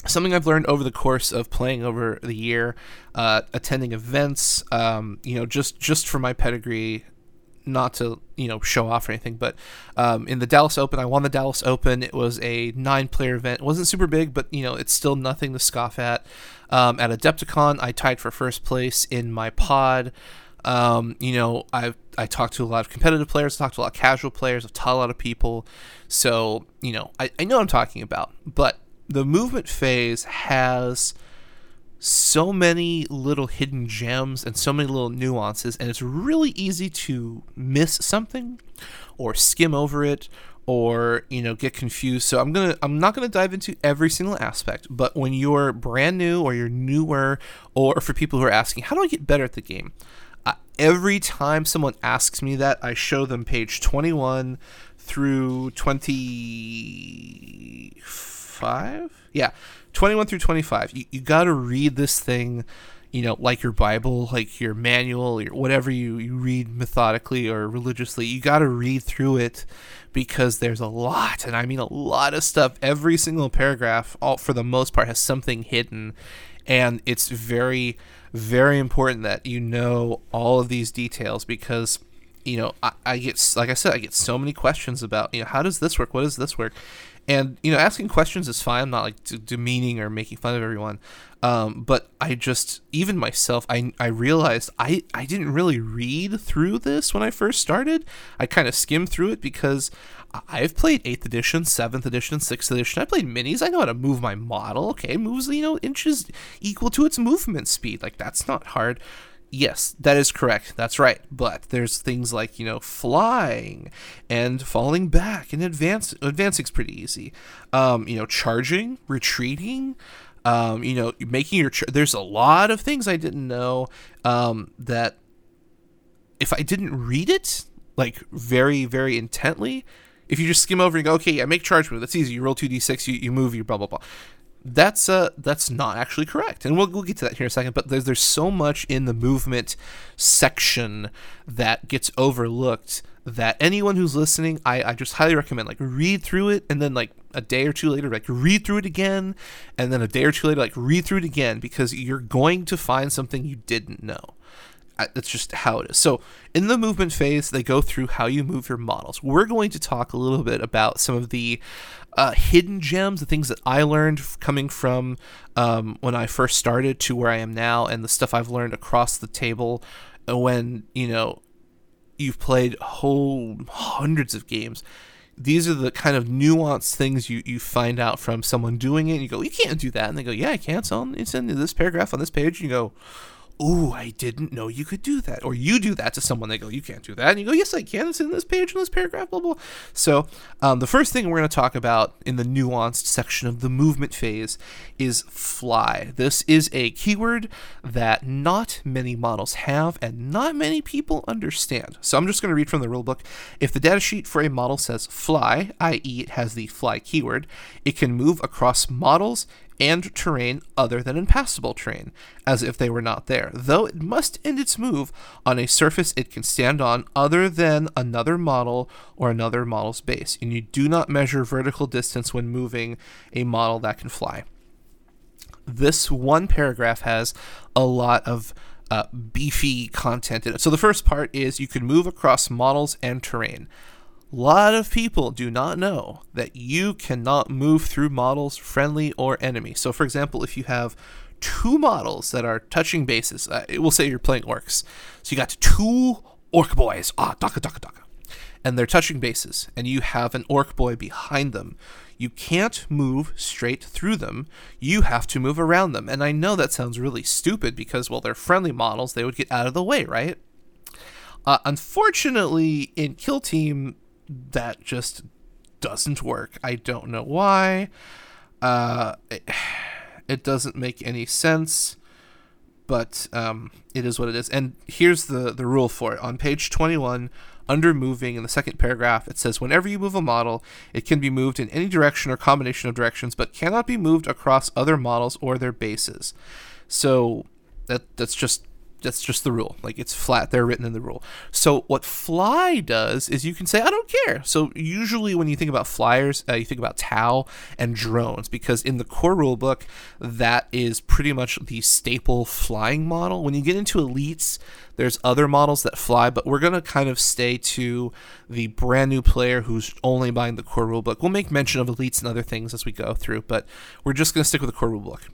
Speaker 6: Something I've learned over the course of playing over the year, uh, attending events, um, you know, just just for my pedigree, not to you know show off or anything, but um, in the Dallas Open, I won the Dallas Open. It was a nine-player event. It wasn't super big, but you know it's still nothing to scoff at. Um, at Adepticon, I tied for first place in my pod. Um, you know, I I talked to a lot of competitive players, talked to a lot of casual players, I've taught a lot of people. So, you know, I, I know what I'm talking about. But the movement phase has so many little hidden gems and so many little nuances, and it's really easy to miss something or skim over it or you know get confused. So i'm gonna i'm not gonna dive into every single aspect but when you're brand new or you're newer or for people who are asking how do i get better at the game? Uh, every time someone asks me that i show them page 21 through 25 yeah 21 through 25 you, you got to read this thing you know like your bible like your manual your whatever you, you read methodically or religiously you got to read through it because there's a lot and i mean a lot of stuff. Every single paragraph all for the most part has something hidden and it's very very important that you know all of these details because you know I, I get like i said i get so many questions about you know how does this work? What does this work and you know asking questions is fine i'm not like demeaning or making fun of everyone um, but i just even myself i i realized i i didn't really read through this when i first started i kind of skimmed through it because I've played 8th edition, 7th edition, 6th edition. I played minis. I know how to move my model. Okay, moves, you know, inches equal to its movement speed. Like, that's not hard. Yes, that is correct. That's right. But there's things like, you know, flying and falling back and advance advancing's pretty easy. Um, you know, charging, retreating, um, you know, making your there's a lot of things I didn't know um, that if I didn't read it like very very intently, if you just skim over and go, okay, yeah, make charge move. That's easy. You roll two d six, you you move, you blah blah blah that's uh that's not actually correct and we'll, we'll get to that here in a second but there's there's so much in the movement section that gets overlooked that anyone who's listening I, I just highly recommend like read through it and then like a day or two later like read through it again and then a day or two later like read through it again because you're going to find something you didn't know that's just how it is. So, in the movement phase, they go through how you move your models. We're going to talk a little bit about some of the uh, hidden gems, the things that I learned coming from um, when I first started to where I am now, and the stuff I've learned across the table when, you know, you've played whole hundreds of games. These are the kind of nuanced things you, you find out from someone doing it. And you go, you can't do that. And they go, yeah, I can. So it's in this paragraph on this page. And you go, oh, I didn't know you could do that. Or you do that to someone, they go, you can't do that. And you go, yes, I can. It's in this page, in this paragraph, blah, blah. So um, the first thing we're going to talk about in the nuanced section of the movement phase is fly. This is a keyword that not many models have and not many people understand. So I'm just going to read from the rulebook. If the datasheet for a model says fly, i.e., it has the fly keyword, it can move across models and terrain other than impassable terrain, as if they were not there, though it must end its move on a surface it can stand on other than another model or another model's base, and you do not measure vertical distance when moving a model that can fly. This one paragraph has a lot of uh, beefy content in it. So the first part is you can move across models and terrain lot of people do not know that you cannot move through models friendly or enemy. So, for example, if you have two models that are touching bases, uh, it will say you're playing orks. So you got two ork boys, ah, daka daka daka, and they're touching bases, and you have an ork boy behind them. You can't move straight through them. You have to move around them. And I know that sounds really stupid because, well, they're friendly models. They would get out of the way, right? Uh, unfortunately, in Kill Team, that just doesn't work. I don't know why. Uh, It doesn't make any sense, but um, it is what it is. And here's the, the rule for it. On page 21, under moving, in the second paragraph, it says whenever you move a model, it can be moved in any direction or combination of directions, but cannot be moved across other models or their bases. So that that's just that's just the rule. Like it's flat. They're written in the rule. So what fly does is you can say I don't care. So usually when you think about flyers, uh, you think about Tau and drones because in the core rule book that is pretty much the staple flying model. When you get into elites, there's other models that fly, but we're gonna kind of stay to the brand new player who's only buying the core rule book. We'll make mention of elites and other things as we go through, but we're just gonna stick with the core rule book.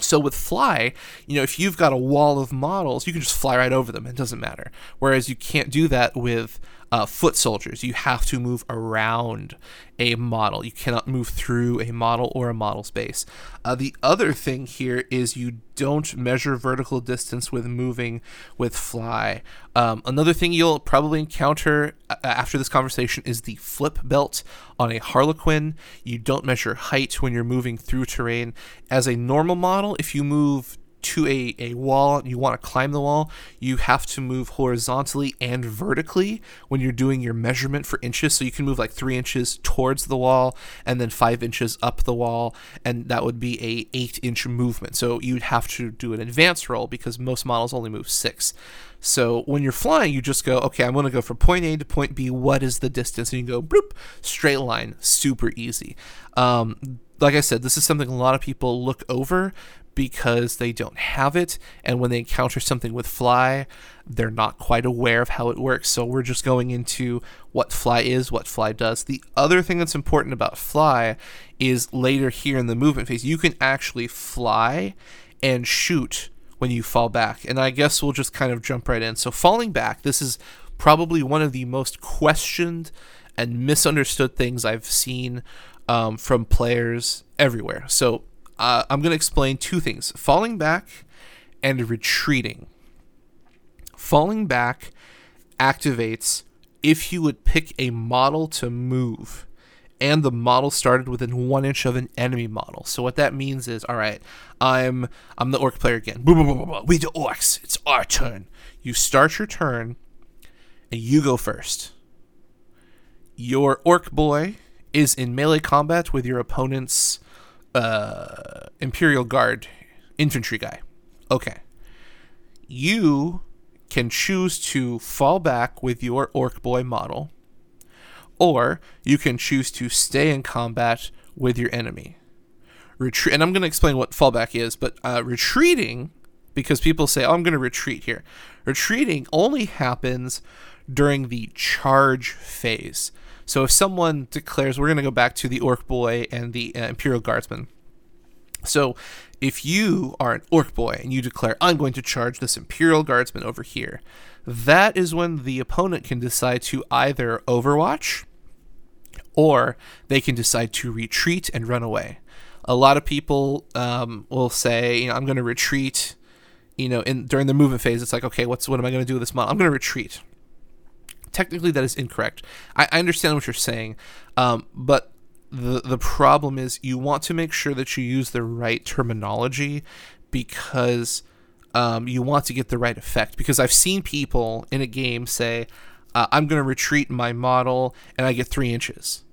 Speaker 6: So with fly, you know, if you've got a wall of models, you can just fly right over them. It doesn't matter. Whereas you can't do that with uh, foot soldiers. You have to move around a model. You cannot move through a model or a model space. Uh, the other thing here is you don't measure vertical distance with moving with fly. Um, another thing you'll probably encounter after this conversation is the flip belt on a Harlequin. You don't measure height when you're moving through terrain. As a normal model, if you move to a, a wall and you want to climb the wall, you have to move horizontally and vertically when you're doing your measurement for inches. So you can move like three inches towards the wall and then five inches up the wall, and that would be a eight inch movement. So you'd have to do an advanced roll because most models only move six. So when you're flying, you just go, okay, I'm going to go from point A to point B. What is the distance? And you go, bloop, straight line, super easy. Um, like I said, this is something a lot of people look over because they don't have it. And when they encounter something with fly, they're not quite aware of how it works. So we're just going into what fly is, what fly does. The other thing that's important about fly is later here in the movement phase, you can actually fly and shoot when you fall back. And I guess we'll just kind of jump right in. So falling back, this is probably one of the most questioned and misunderstood things I've seen um, from players everywhere. So uh, I'm going to explain two things falling back and retreating. Falling back activates if you would pick a model to move and the model started within one inch of an enemy model. So what that means is, all right, I'm I'm the ork player again. We the orks. It's our turn. You start your turn, and you go first. Your ork boy is in melee combat with your opponent's uh, Imperial Guard infantry guy. Okay. You can choose to fall back with your Ork Boy model, or you can choose to stay in combat with your enemy. Retreat, and I'm going to explain what fallback is, but uh, retreating, because people say, "Oh, I'm going to retreat here." Retreating only happens during the charge phase. So if someone declares, we're going to go back to the Ork Boy and the uh, Imperial Guardsman. So if you are an Ork Boy and you declare, I'm going to charge this Imperial Guardsman over here, that is when the opponent can decide to either overwatch or they can decide to retreat and run away. A lot of people um, will say, you know, I'm going to retreat. You know, in during the movement phase, it's like, okay, what's what am I going to do with this model? I'm going to retreat technically that is incorrect. I, I understand what you're saying, um, but the the problem is you want to make sure that you use the right terminology because um, you want to get the right effect. Because I've seen people in a game say, uh, "I'm going to retreat my model," and I get three inches.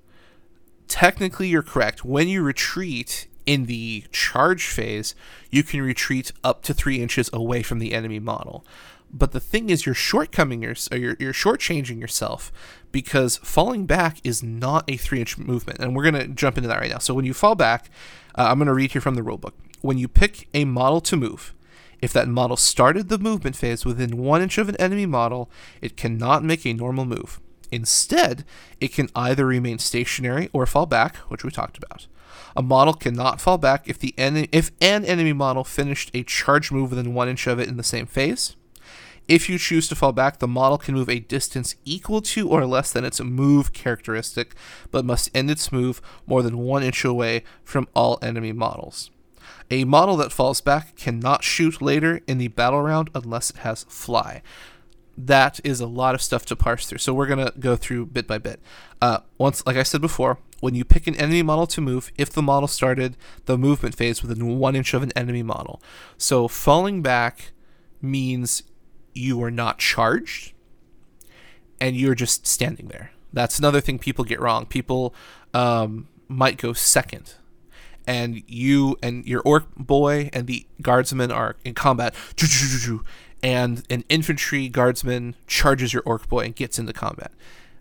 Speaker 6: Technically, you're correct. When you retreat in the charge phase, you can retreat up to three inches away from the enemy model. But the thing is, you're shortcoming your, or you're, you're shortchanging yourself because falling back is not a three inch movement. And we're going to jump into that right now. So when you fall back, uh, I'm going to read here from the rulebook. When you pick a model to move, if that model started the movement phase within one inch of an enemy model, it cannot make a normal move. Instead, it can either remain stationary or fall back, which we talked about. A model cannot fall back if the en- if an enemy model finished a charge move within one inch of it in the same phase. If you choose to fall back, the model can move a distance equal to or less than its move characteristic, but must end its move more than one inch away from all enemy models. A model that falls back cannot shoot later in the battle round unless it has fly. That is a lot of stuff to parse through, so we're gonna go through bit by bit. Uh, once, like I said before, when you pick an enemy model to move if the model started the movement phase within one inch of an enemy model. So falling back means you are not charged and you're just standing there. That's another thing people get wrong. People um, might go second, and you and your ork boy and the guardsman are in combat, and an infantry guardsman charges your ork boy and gets into combat.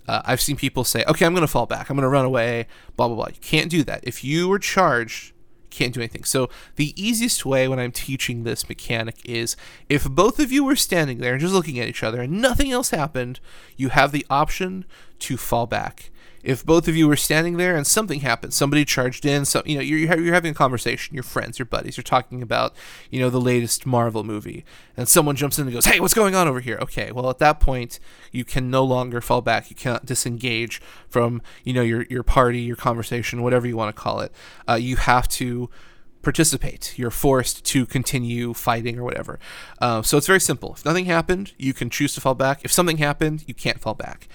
Speaker 6: Uh, I've seen people say, "Okay, I'm going to fall back. I'm going to run away." Blah blah blah. You can't do that. If you were charged, can't do anything. So the easiest way when I'm teaching this mechanic is if both of you were standing there and just looking at each other and nothing else happened, you have the option to fall back. If both of you were standing there and something happened, somebody charged in, some you know you're you're having a conversation, your friends, your buddies, you're talking about you know the latest Marvel movie, and someone jumps in and goes, "Hey, what's going on over here?" Okay, well at that point you can no longer fall back. You cannot disengage from you know your your party, your conversation, whatever you want to call it. Uh, you have to participate. You're forced to continue fighting or whatever. Uh, so it's very simple. If nothing happened, you can choose to fall back. If something happened, you can't fall back.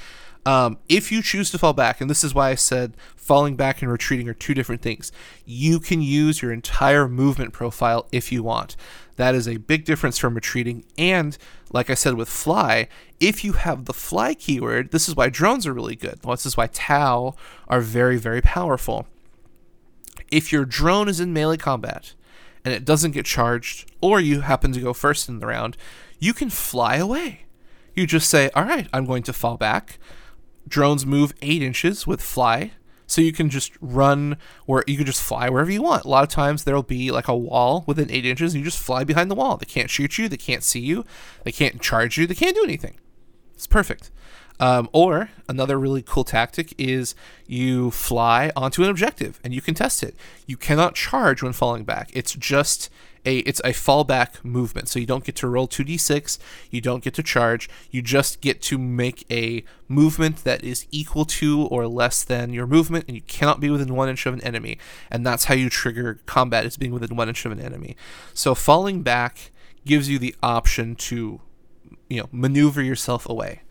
Speaker 6: Um, if you choose to fall back, and this is why I said falling back and retreating are two different things, you can use your entire movement profile if you want. That is a big difference from retreating. And like I said with fly, if you have the fly keyword, this is why drones are really good. This is why Tau are very, very powerful. If your drone is in melee combat and it doesn't get charged, or you happen to go first in the round, you can fly away. You just say, All right, I'm going to fall back drones move eight inches with fly. So you can just run where you can just fly wherever you want. A lot of times there'll be like a wall within eight inches, and you just fly behind the wall. They can't shoot you, they can't see you, they can't charge you, they can't do anything. It's perfect. Um, or another really cool tactic is you fly onto an objective and you can test it. You cannot charge when falling back. It's just a it's a fallback movement. So you don't get to roll 2d6, you don't get to charge, you just get to make a movement that is equal to or less than your movement, and you cannot be within one inch of an enemy. And that's how you trigger combat is being within one inch of an enemy. So falling back gives you the option to you know maneuver yourself away.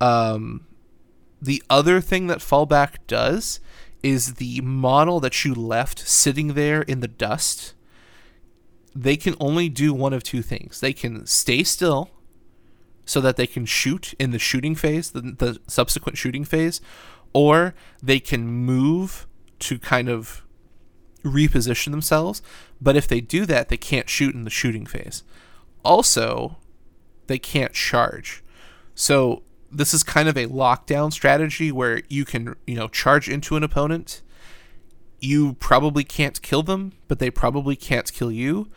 Speaker 6: Um, the other thing that fallback does is the model that you left sitting there in the dust they can only do one of two things. They can stay still so that they can shoot in the shooting phase, the, the subsequent shooting phase, or they can move to kind of reposition themselves. But if they do that, they can't shoot in the shooting phase. Also, they can't charge. So this is kind of a lockdown strategy where you can, you know, charge into an opponent you probably can't kill them, but they probably can't kill you.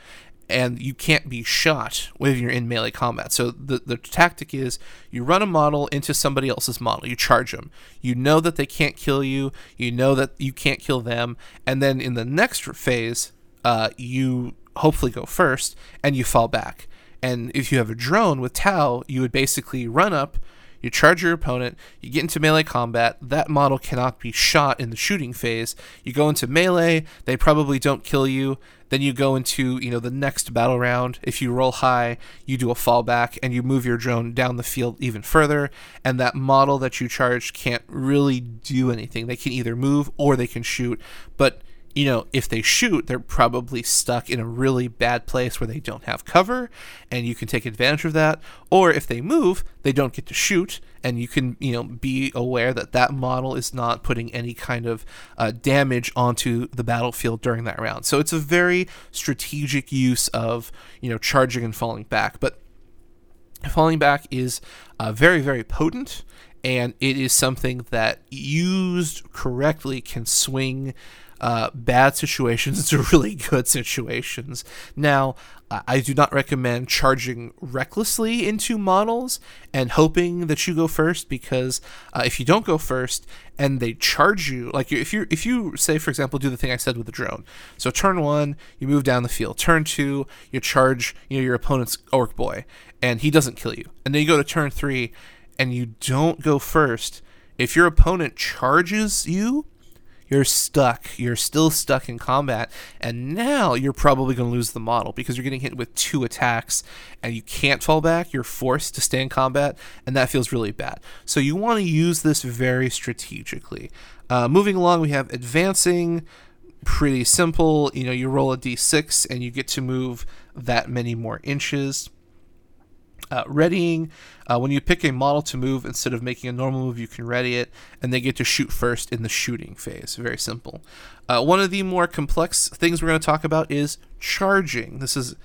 Speaker 6: And you can't be shot when you're in melee combat. So the, the tactic is you run a model into somebody else's model. You charge them. You know that they can't kill you. You know that you can't kill them. And then in the next phase, uh, you hopefully go first and you fall back. And if you have a drone with Tau, you would basically run up, you charge your opponent, you get into melee combat. That model cannot be shot in the shooting phase. You go into melee, they probably don't kill you. Then you go into, you know, the next battle round. If you roll high, you do a fallback and you move your drone down the field even further. And that model that you charged can't really do anything. They can either move or they can shoot. But you know, if they shoot, they're probably stuck in a really bad place where they don't have cover, and you can take advantage of that. Or if they move, they don't get to shoot, and you can, you know, be aware that that model is not putting any kind of uh, damage onto the battlefield during that round. So it's a very strategic use of, you know, charging and falling back. But falling back is uh, very, very potent, and it is something that used correctly can swing uh, bad situations to really good situations. Now, I do not recommend charging recklessly into models and hoping that you go first because uh, if you don't go first and they charge you, like if you if you say for example do the thing I said with the drone, so turn one you move down the field, turn two you charge you know your opponent's ork boy and he doesn't kill you, and then you go to turn three and you don't go first. If your opponent charges you, you're stuck. You're still stuck in combat, and now you're probably going to lose the model because you're getting hit with two attacks, and you can't fall back. You're forced to stay in combat, and that feels really bad. So you want to use this very strategically. Uh, moving along, we have advancing. Pretty simple. You know, you roll a d6 and you get to move that many more inches. Uh, readying, uh, when you pick a model to move, instead of making a normal move, you can ready it, and they get to shoot first in the shooting phase. Very simple. Uh, one of the more complex things we're going to talk about is charging. This is,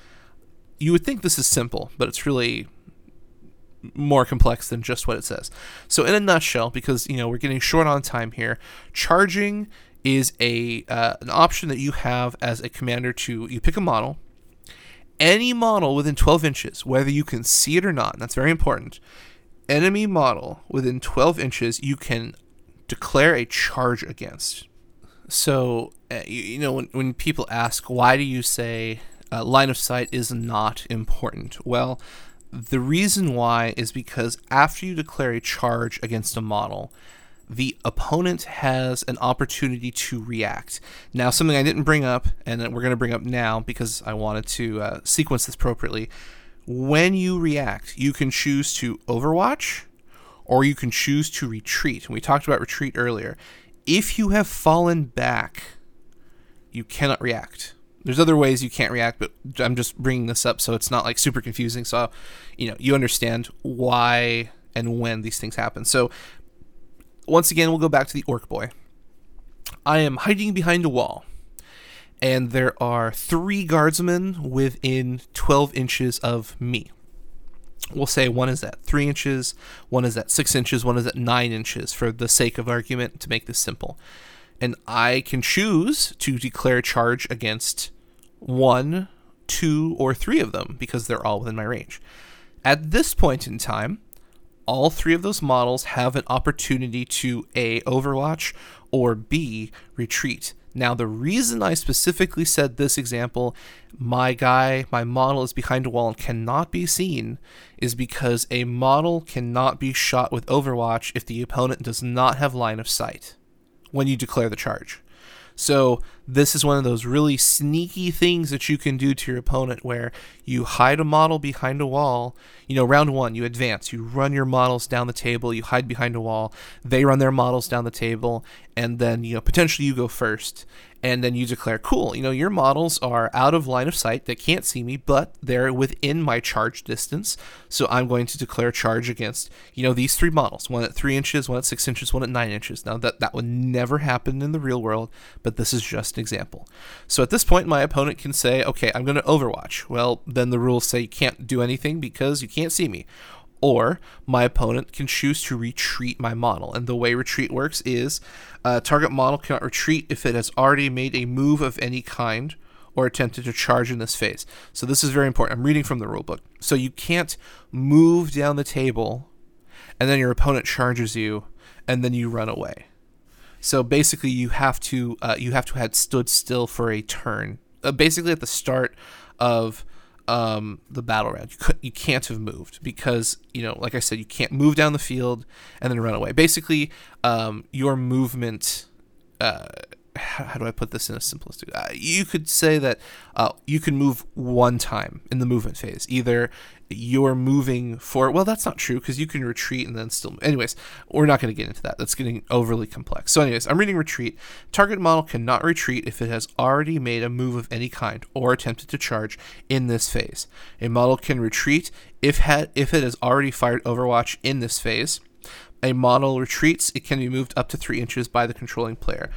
Speaker 6: you would think this is simple, but it's really more complex than just what it says. So, in a nutshell, because you know we're getting short on time here, charging is a uh, an option that you have as a commander to you pick a model any model within 12 inches, whether you can see it or not, that's very important. Enemy model within 12 inches, you can declare a charge against. So, uh, you, you, know, when, when people ask, why do you say uh, line of sight is not important? Well, the reason why is because after you declare a charge against a model, the opponent has an opportunity to react. Now, something I didn't bring up, and we're going to bring up now because I wanted to uh, sequence this appropriately. When you react, you can choose to overwatch or you can choose to retreat. And we talked about retreat earlier. If you have fallen back, you cannot react. There's other ways you can't react, but I'm just bringing this up so it's not like super confusing. So, you know, you understand why and when these things happen. So, once again, we'll go back to the ork boy. I am hiding behind a wall, and there are three guardsmen within 12 inches of me. We'll say one is at 3 inches, one is at 6 inches, one is at 9 inches for the sake of argument to make this simple. And I can choose to declare charge against one, two, or three of them because they're all within my range. At this point in time, all three of those models have an opportunity to A, overwatch, or B, retreat. Now, the reason I specifically said this example, my guy, my model is behind a wall and cannot be seen, is because a model cannot be shot with Overwatch if the opponent does not have line of sight when you declare the charge. So this is one of those really sneaky things that you can do to your opponent where you hide a model behind a wall. You know, round one, you advance, you run your models down the table, you hide behind a wall, they run their models down the table, and then, you know, potentially you go first and then you declare, cool, you know, your models are out of line of sight, they can't see me, but they're within my charge distance. So I'm going to declare charge against, you know, these three models, one at three inches, one at six inches, one at nine inches. Now that that would never happen in the real world, but this is just an example. So at this point, my opponent can say, okay, I'm going to overwatch. Well, then the rules say you can't do anything because you can't see me or my opponent can choose to retreat my model. And the way retreat works is a target model cannot retreat if it has already made a move of any kind or attempted to charge in this phase. So this is very important. I'm reading from the rulebook. So you can't move down the table and then your opponent charges you and then you run away. So basically you have to uh, you have to have stood still for a turn. Uh, basically at the start of um, the battle round. You you can't have moved because you know, like I said, you can't move down the field and then run away. Basically, um, your movement. Uh, how, do I put this in a simplistic? Uh, you could say that uh, you can move one time in the movement phase. Either you're moving for well that's not true because you can retreat and then still anyways we're not going to get into that. That's getting overly complex. So anyways i'm reading retreat. Target model cannot retreat if it has already made a move of any kind or attempted to charge in this phase. A model can retreat if had if it has already fired overwatch in this phase. A model retreats it can be moved up to three inches by the controlling player.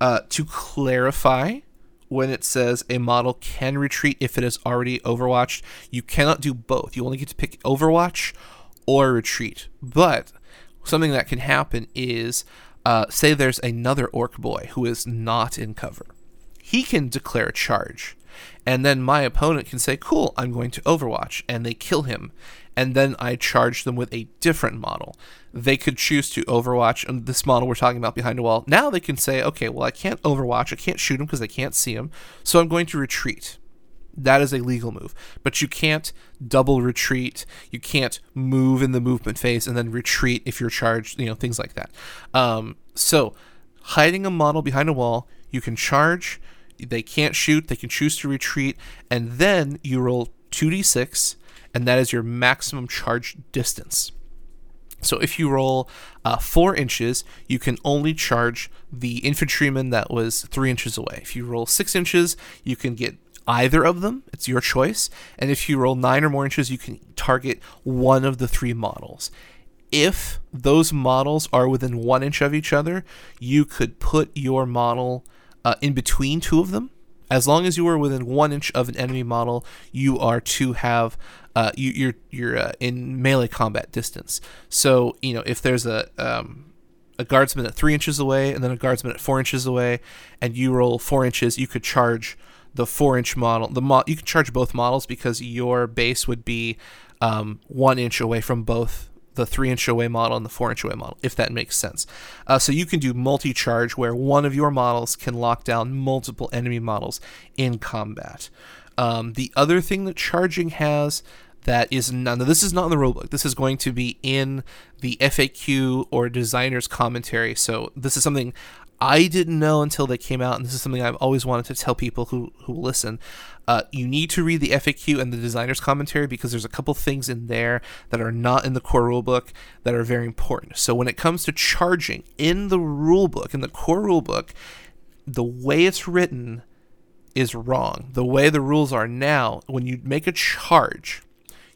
Speaker 6: Uh, to clarify when it says a model can retreat if it is already overwatched. You cannot do both. You only get to pick overwatch or retreat. But something that can happen is uh, say there's another ork boy who is not in cover. He can declare a charge. And then my opponent can say, Cool, I'm going to overwatch. And they kill him and then I charge them with a different model. They could choose to overwatch and this model we're talking about behind a wall. Now they can say, okay, well, I can't overwatch, I can't shoot them because I can't see them, so I'm going to retreat. That is a legal move. But you can't double retreat. You can't move in the movement phase and then retreat if you're charged, you know, things like that. Um, so hiding a model behind a wall, you can charge, they can't shoot, they can choose to retreat, and then you roll 2d6, and that is your maximum charge distance. So if you roll uh, four inches, you can only charge the infantryman that was three inches away. If you roll six inches, you can get either of them. It's your choice. And if you roll nine or more inches, you can target one of the three models. If those models are within one inch of each other, you could put your model uh, in between two of them. As long as you are within one inch of an enemy model, you are to have uh, you, you're you're uh, in melee combat distance. So you know if there's a um, a guardsman at three inches away and then a guardsman at four inches away, and you roll four inches, you could charge the four inch model. The mo- you could charge both models because your base would be um, one inch away from both the three inch away model and the four inch away model, if that makes sense. Uh, so you can do multi charge where one of your models can lock down multiple enemy models in combat. Um, the other thing that charging has that is none. This is not in the rulebook. This is going to be in the FAQ or designer's commentary. So this is something I didn't know until they came out, and this is something I've always wanted to tell people who who listen. Uh, you need to read the FAQ and the designer's commentary because there's a couple things in there that are not in the core rulebook that are very important. So when it comes to charging in the rulebook, in the core rulebook, the way it's written is wrong. The way the rules are now, when you make a charge,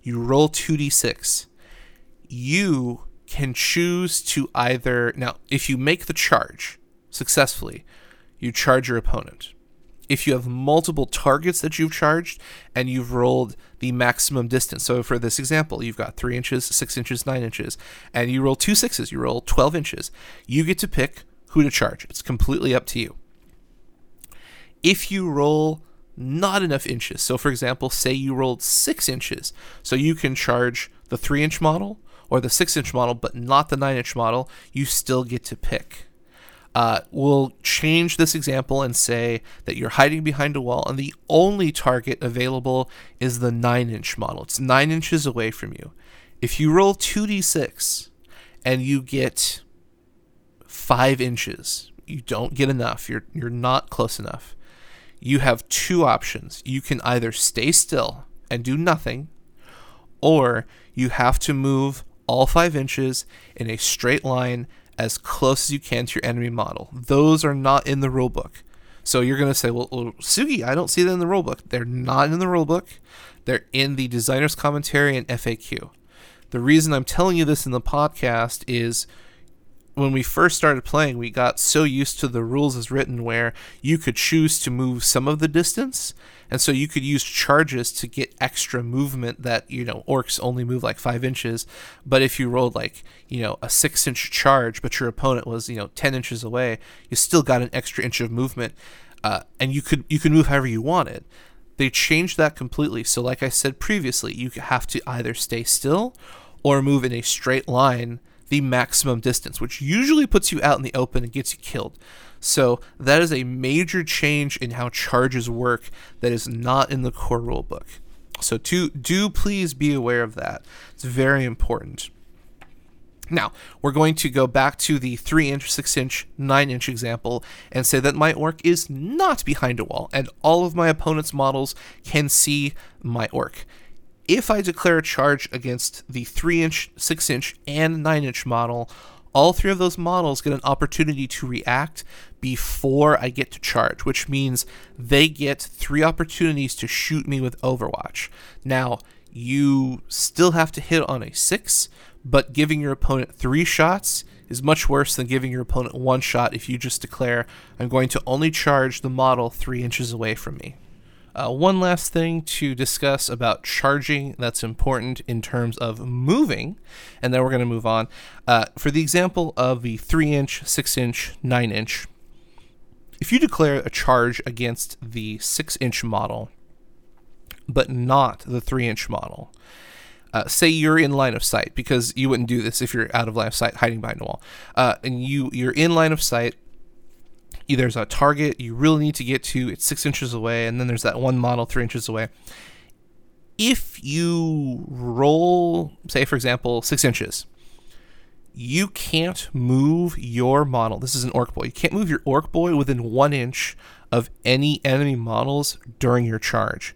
Speaker 6: you roll 2d6. You can choose to either now if you make the charge successfully, you charge your opponent. If you have multiple targets that you've charged and you've rolled the maximum distance, so for this example, you've got three inches, six inches, nine inches, and you roll two sixes, you roll 12 inches, you get to pick who to charge. It's completely up to you. If you roll not enough inches, so for example, say you rolled six inches, so you can charge the three inch model or the six inch model, but not the nine inch model, you still get to pick. Uh, we'll change this example and say that you're hiding behind a wall and the only target available is the 9 inch model. It's 9 inches away from you. If you roll 2d6 and you get 5 inches, you don't get enough, you're, you're not close enough. You have two options. You can either stay still and do nothing, or you have to move all 5 inches in a straight line as close as you can to your enemy model. Those are not in the rulebook. So you're going to say, well, well, Sugi, I don't see that in the rulebook. They're not in the rulebook. They're in the designer's commentary and FAQ. The reason I'm telling you this in the podcast is when we first started playing, we got so used to the rules as written where you could choose to move some of the distance. And so you could use charges to get extra movement that, you know, orks only move like five inches. But if you rolled like, you know, a six inch charge, but your opponent was, you know, 10 inches away, you still got an extra inch of movement. Uh, and you could you could move however you wanted. They changed that completely. So like I said previously, you have to either stay still or move in a straight line the maximum distance, which usually puts you out in the open and gets you killed. So that is a major change in how charges work that is not in the core rulebook. So to, do please be aware of that. It's very important. Now, we're going to go back to the 3 inch, 6 inch, 9 inch example and say that my ork is not behind a wall and all of my opponent's models can see my ork if I declare a charge against the 3 inch, 6 inch, and 9 inch model, all three of those models get an opportunity to react before I get to charge, which means they get three opportunities to shoot me with Overwatch. Now, you still have to hit on a 6, but giving your opponent three shots is much worse than giving your opponent one shot if you just declare, I'm going to only charge the model three inches away from me. Uh, one last thing to discuss about charging that's important in terms of moving, and then we're going to move on. Uh, for the example of the 3 inch, 6 inch, 9 inch, if you declare a charge against the 6 inch model, but not the 3 inch model, uh, say you're in line of sight because you wouldn't do this if you're out of line of sight hiding behind a wall uh, and you you're in line of sight there's a target you really need to get to, it's six inches away, and then there's that one model three inches away. If you roll, say, for example, six inches, you can't move your model. This is an ork boy. You can't move your ork boy within one inch of any enemy models during your charge.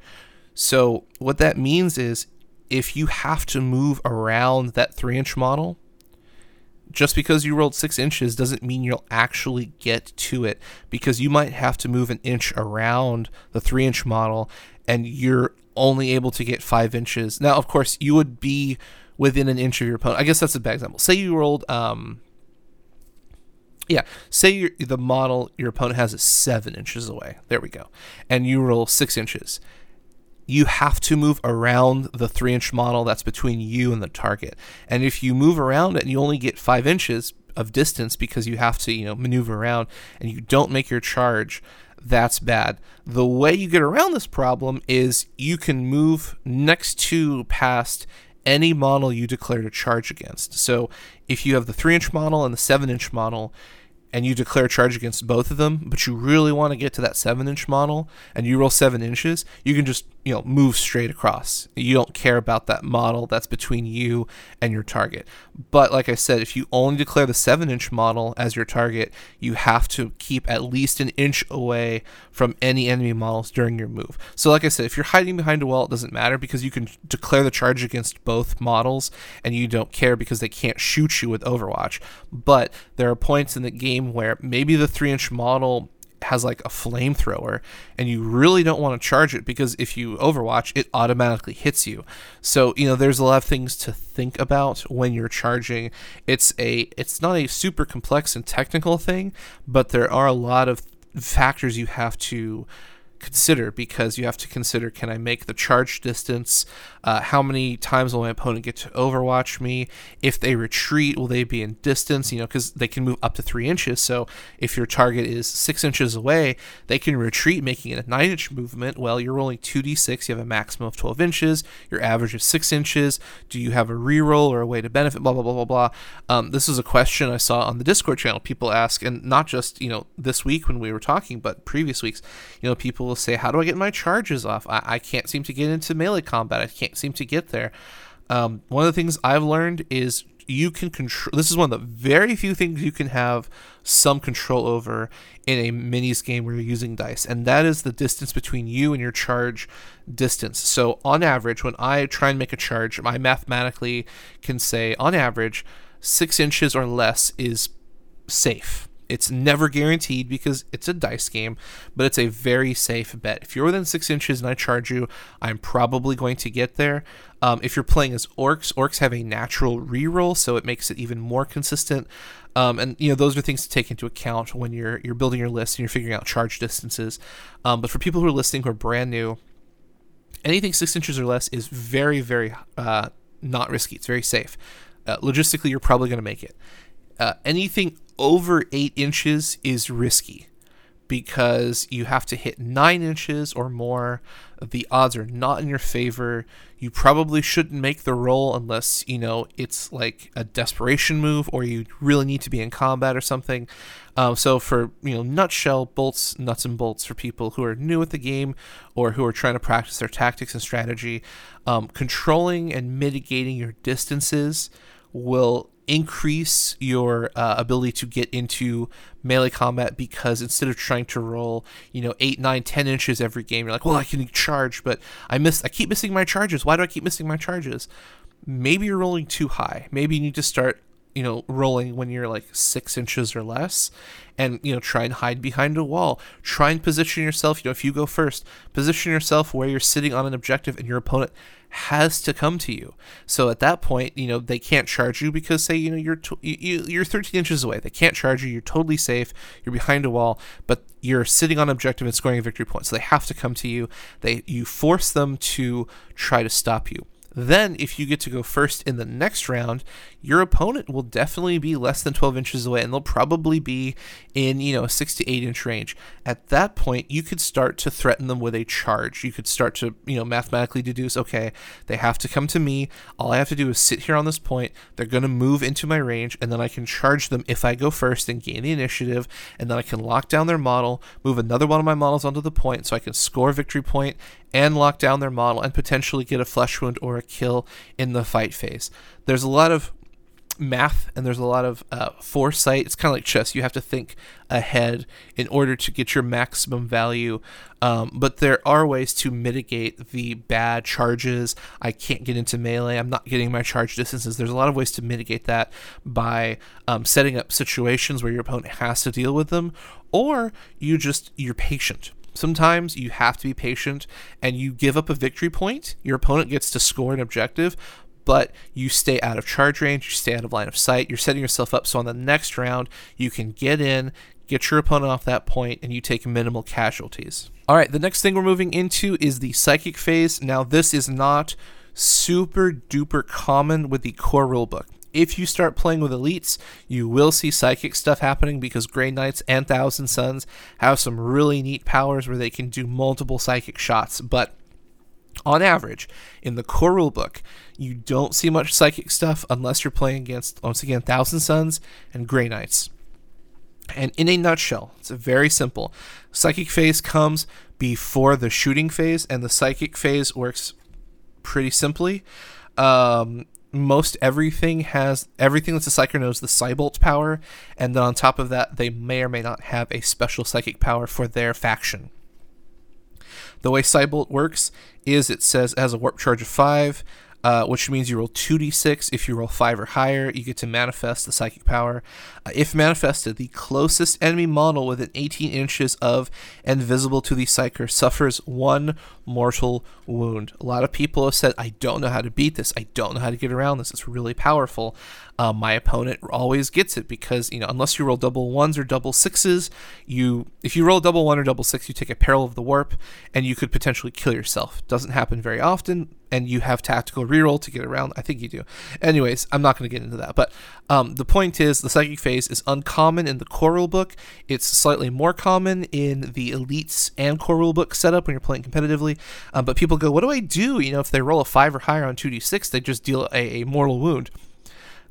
Speaker 6: So, what that means is if you have to move around that three inch model, just because you rolled six inches doesn't mean you'll actually get to it because you might have to move an inch around the three inch model and you're only able to get five inches. Now, of course, you would be within an inch of your opponent. I guess that's a bad example. Say you rolled, um, yeah, say the model your opponent has is seven inches away. There we go. And you roll six inches you have to move around the three inch model that's between you and the target. And if you move around it and you only get five inches of distance because you have to, you know, maneuver around and you don't make your charge, that's bad. The way you get around this problem is you can move next to past any model you declare to charge against. So if you have the three inch model and the seven inch model, and you declare charge against both of them, but you really want to get to that seven inch model and you roll seven inches, you can just you know move straight across. You don't care about that model that's between you and your target. But like I said, if you only declare the seven inch model as your target, you have to keep at least an inch away from any enemy models during your move. So like I said, if you're hiding behind a wall, it doesn't matter because you can declare the charge against both models and you don't care because they can't shoot you with Overwatch. But there are points in the game where maybe the three inch model has like a flamethrower and you really don't want to charge it because if you overwatch it automatically hits you. So you know there's a lot of things to think about when you're charging. It's a it's not a super complex and technical thing but there are a lot of factors you have to consider because you have to consider can I make the charge distance? Uh, how many times will my opponent get to overwatch me? If they retreat, will they be in distance? You know, because they can move up to three inches. So if your target is six inches away, they can retreat, making it a nine inch movement. Well, you're rolling 2d6, you have a maximum of 12 inches, your average is six inches. Do you have a reroll or a way to benefit? Blah, blah, blah, blah, blah. Um, this is a question I saw on the Discord channel. People ask, and not just, you know, this week when we were talking, but previous weeks, you know, people will say, How do I get my charges off? I, I can't seem to get into melee combat. I can't seem to get there. Um, one of the things I've learned is you can control. This is one of the very few things you can have some control over in a minis game where you're using dice, and that is the distance between you and your charge distance. So, on average, when I try and make a charge, I mathematically can say, on average, six inches or less is safe. It's never guaranteed because it's a dice game, but it's a very safe bet. If you're within six inches and I charge you, I'm probably going to get there. Um, if you're playing as orks, orks have a natural reroll, so it makes it even more consistent. Um, and you know those are things to take into account when you're you're building your list and you're figuring out charge distances. Um, but for people who are listening who are brand new, anything six inches or less is very very uh, not risky. It's very safe. Uh, logistically, you're probably going to make it. Uh, anything over eight inches is risky because you have to hit nine inches or more. The odds are not in your favor. You probably shouldn't make the roll unless, you know, it's like a desperation move or you really need to be in combat or something. Um, so, for, you know, nutshell, bolts, nuts and bolts for people who are new at the game or who are trying to practice their tactics and strategy, um, controlling and mitigating your distances will increase your uh, ability to get into melee combat because instead of trying to roll you know 8 9 10 inches every game you're like well i can charge but i miss i keep missing my charges. Why do i keep missing my charges? Maybe you're rolling too high. Maybe you need to start you know rolling when you're like six inches or less and you know try and hide behind a wall. Try and position yourself you know if you go first position yourself where you're sitting on an objective and your opponent has to come to you. So at that point, you know, they can't charge you because say, you know, you're t- you, you're 13 inches away. They can't charge you. You're totally safe. You're behind a wall, but you're sitting on objective and scoring a victory point. So they have to come to you. They you force them to try to stop you. Then, if you get to go first in the next round, your opponent will definitely be less than 12 inches away and they'll probably be in, you know, a 6 to 8 inch range. At that point, you could start to threaten them with a charge. You could start to, you know, mathematically deduce, okay, they have to come to me. All I have to do is sit here on this point. They're going to move into my range and then I can charge them if I go first and gain the initiative. And then I can lock down their model, move another one of my models onto the point so I can score victory point and lock down their model and potentially get a flesh wound or a kill in the fight phase. There's a lot of math and there's a lot of uh, foresight. It's kind of like chess. You have to think ahead in order to get your maximum value. Um, but there are ways to mitigate the bad charges. I can't get into melee. I'm not getting my charge distances. There's a lot of ways to mitigate that by um, setting up situations where your opponent has to deal with them, or you just you're patient. Sometimes you have to be patient and you give up a victory point. Your opponent gets to score an objective, but you stay out of charge range, you stay out of line of sight. You're setting yourself up so on the next round you can get in, get your opponent off that point, and you take minimal casualties. All right, the next thing we're moving into is the psychic phase. Now, this is not super duper common with the core rulebook. If you start playing with elites, you will see psychic stuff happening because Grey Knights and Thousand Suns have some really neat powers where they can do multiple psychic shots. But on average, in the core rulebook, you don't see much psychic stuff unless you're playing against, once again, Thousand Suns and Grey Knights. And in a nutshell, it's very simple. Psychic phase comes before the shooting phase, and the psychic phase works pretty simply. Um, most everything has everything that's a psyker knows the Psybolt power, and then on top of that, they may or may not have a special psychic power for their faction. The way Psybolt works is it says it has a warp charge of five, uh, which means you roll 2d6. If you roll 5 or higher, you get to manifest the psychic power. Uh, if manifested, the closest enemy model within 18 inches of and visible to the psyker suffers one mortal wound. A lot of people have said, I don't know how to beat this. I don't know how to get around this. It's really powerful. Uh, my opponent always gets it because, you know, unless you roll double ones or double sixes, you if you roll double one or double six, you take a peril of the warp and you could potentially kill yourself. Doesn't happen very often and you have tactical reroll to get around. I think you do. Anyways, I'm not going to get into that. But um, the point is, the psychic phase is uncommon in the core rule book. It's slightly more common in the elites and core rule book setup when you're playing competitively. Um, but people go, what do I do? You know, if they roll a five or higher on 2d6, they just deal a, a mortal wound.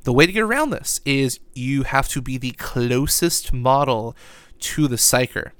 Speaker 6: The way to get around this is you have to be the closest model to the psyker.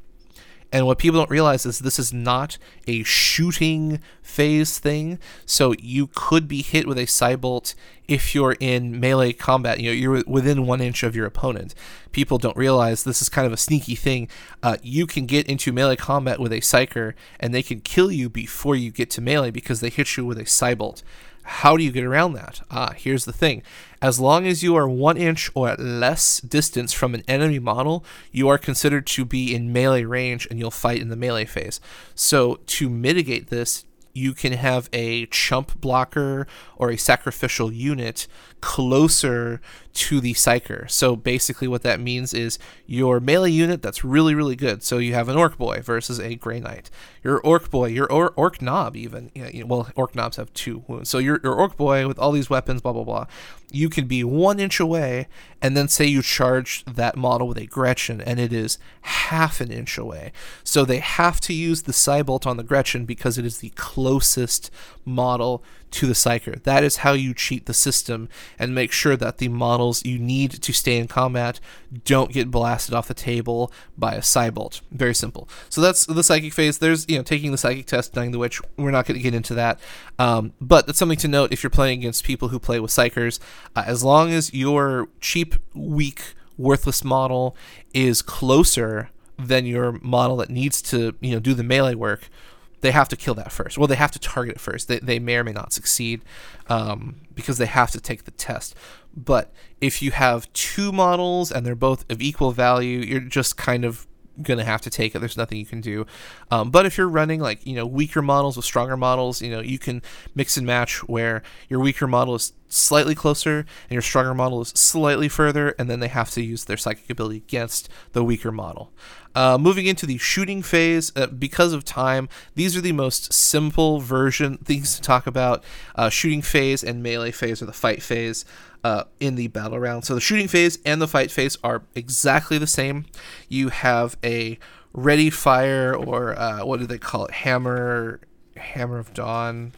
Speaker 6: And what people don't realize is this is not a shooting phase thing. So you could be hit with a Psybolt if you're in melee combat. You know, you're within one inch of your opponent. People don't realize this is kind of a sneaky thing. Uh, you can get into melee combat with a Psyker, and they can kill you before you get to melee because they hit you with a Psybolt. How do you get around that? Ah, here's the thing. As long as you are one inch or at less distance from an enemy model, you are considered to be in melee range and you'll fight in the melee phase. So, to mitigate this, you can have a chump blocker or a sacrificial unit closer to the psyker. So basically, what that means is your melee unit that's really, really good. So you have an ork boy versus a grey knight. Your ork boy, your or- ork nob, even. You know, well, ork nobs have two wounds. So your, your ork boy with all these weapons, blah, blah, blah. You can be one inch away, and then say you charge that model with a Gretchin, and it is half an inch away. So they have to use the Psybolt on the Gretchin because it is the closest model to the Psyker. That is how you cheat the system and make sure that the models you need to stay in combat don't get blasted off the table by a Psybolt. Very simple. So that's the psychic phase. There's, you know, taking the psychic test, knowing the witch. We're not going to get into that. Um, but that's something to note if you're playing against people who play with Psykers. Uh, as long as your cheap, weak, worthless model is closer than your model that needs to, you know, do the melee work, they have to kill that first. Well, they have to target it first. They, they may or may not succeed um, because they have to take the test. But if you have two models and they're both of equal value, you're just kind of gonna have to take it. There's nothing you can do. Um, but if you're running like you know weaker models with stronger models, you know you can mix and match where your weaker model is slightly closer and your stronger model is slightly further, and then they have to use their psychic ability against the weaker model. Uh, moving into the shooting phase, uh, because of time, these are the most simple version things to talk about. Uh, shooting phase and melee phase, or the fight phase uh, in the battle round. So the shooting phase and the fight phase are exactly the same. You have a ready fire, or uh, what do they call it? Hammer, hammer of dawn.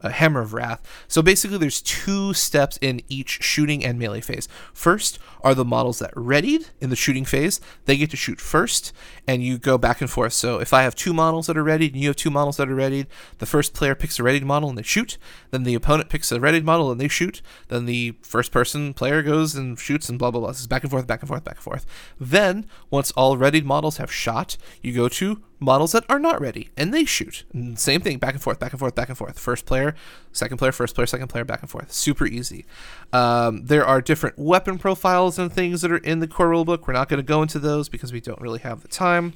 Speaker 6: A Hammer of Wrath. So basically, there's two steps in each shooting and melee phase. First are the models that readied in the shooting phase. They get to shoot first, and you go back and forth. So if I have two models that are readied and you have two models that are readied, the first player picks a readied model and they shoot. Then the opponent picks a readied model and they shoot. Then the first person player goes and shoots and blah blah blah. This is back and forth, back and forth, back and forth. Then once all readied models have shot, you go to models that are not ready and they shoot. And same thing, back and forth, back and forth, back and forth. First player, second player, first player, second player, back and forth. Super easy. Um, there are different weapon profiles and things that are in the core rulebook. We're not going to go into those because we don't really have the time.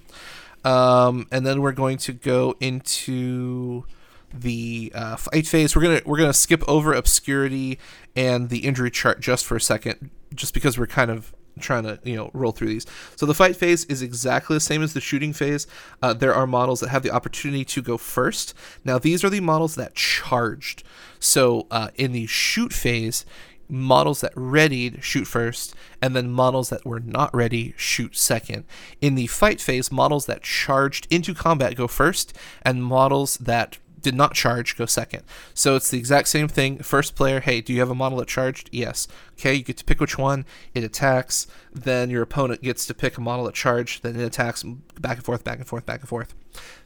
Speaker 6: Um, and then we're going to go into the uh, fight phase. We're gonna we're gonna skip over obscurity and the injury chart just for a second, just because we're kind of trying to you know roll through these. So the fight phase is exactly the same as the shooting phase. Uh, there are models that have the opportunity to go first. Now these are the models that charged. So uh, in the shoot phase, models that readied shoot first, and then models that were not ready shoot second. In the fight phase, models that charged into combat go first, and models that did not charge go second. So it's the exact same thing. First player, hey, do you have a model that charged? Yes. Okay, you get to pick which one. It attacks. Then your opponent gets to pick a model that charged. Then it attacks back and forth, back and forth, back and forth.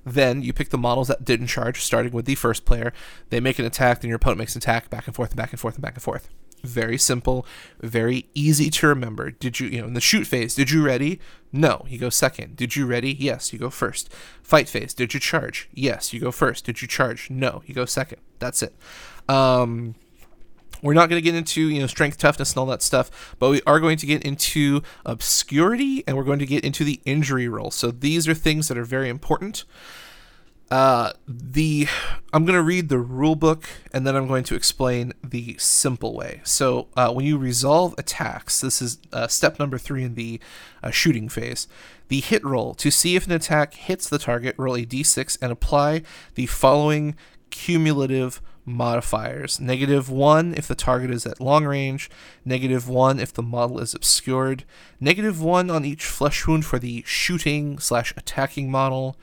Speaker 6: Then you pick the models that didn't charge, starting with the first player. They make an attack, then your opponent makes an attack, back and forth, and back and forth, and back and forth very simple, very easy to remember. Did you, you know, in the shoot phase, did you ready? No, you go second. Did you ready? Yes, you go first. Fight phase, did you charge? Yes, you go first. Did you charge? No, you go second. That's it. Um, we're not going to get into you know strength, toughness, and all that stuff, but we are going to get into obscurity, and we're going to get into the injury roll. So these are things that are very important. Uh, the I'm going to read the rule book and then I'm going to explain the simple way. So uh, when you resolve attacks, this is uh, step number three in the uh, shooting phase. The hit roll to see if an attack hits the target, roll a d6 and apply the following cumulative modifiers negative 1 if the target is at long range, negative 1 if the model is obscured, negative 1 on each flesh wound for the shooting slash attacking model,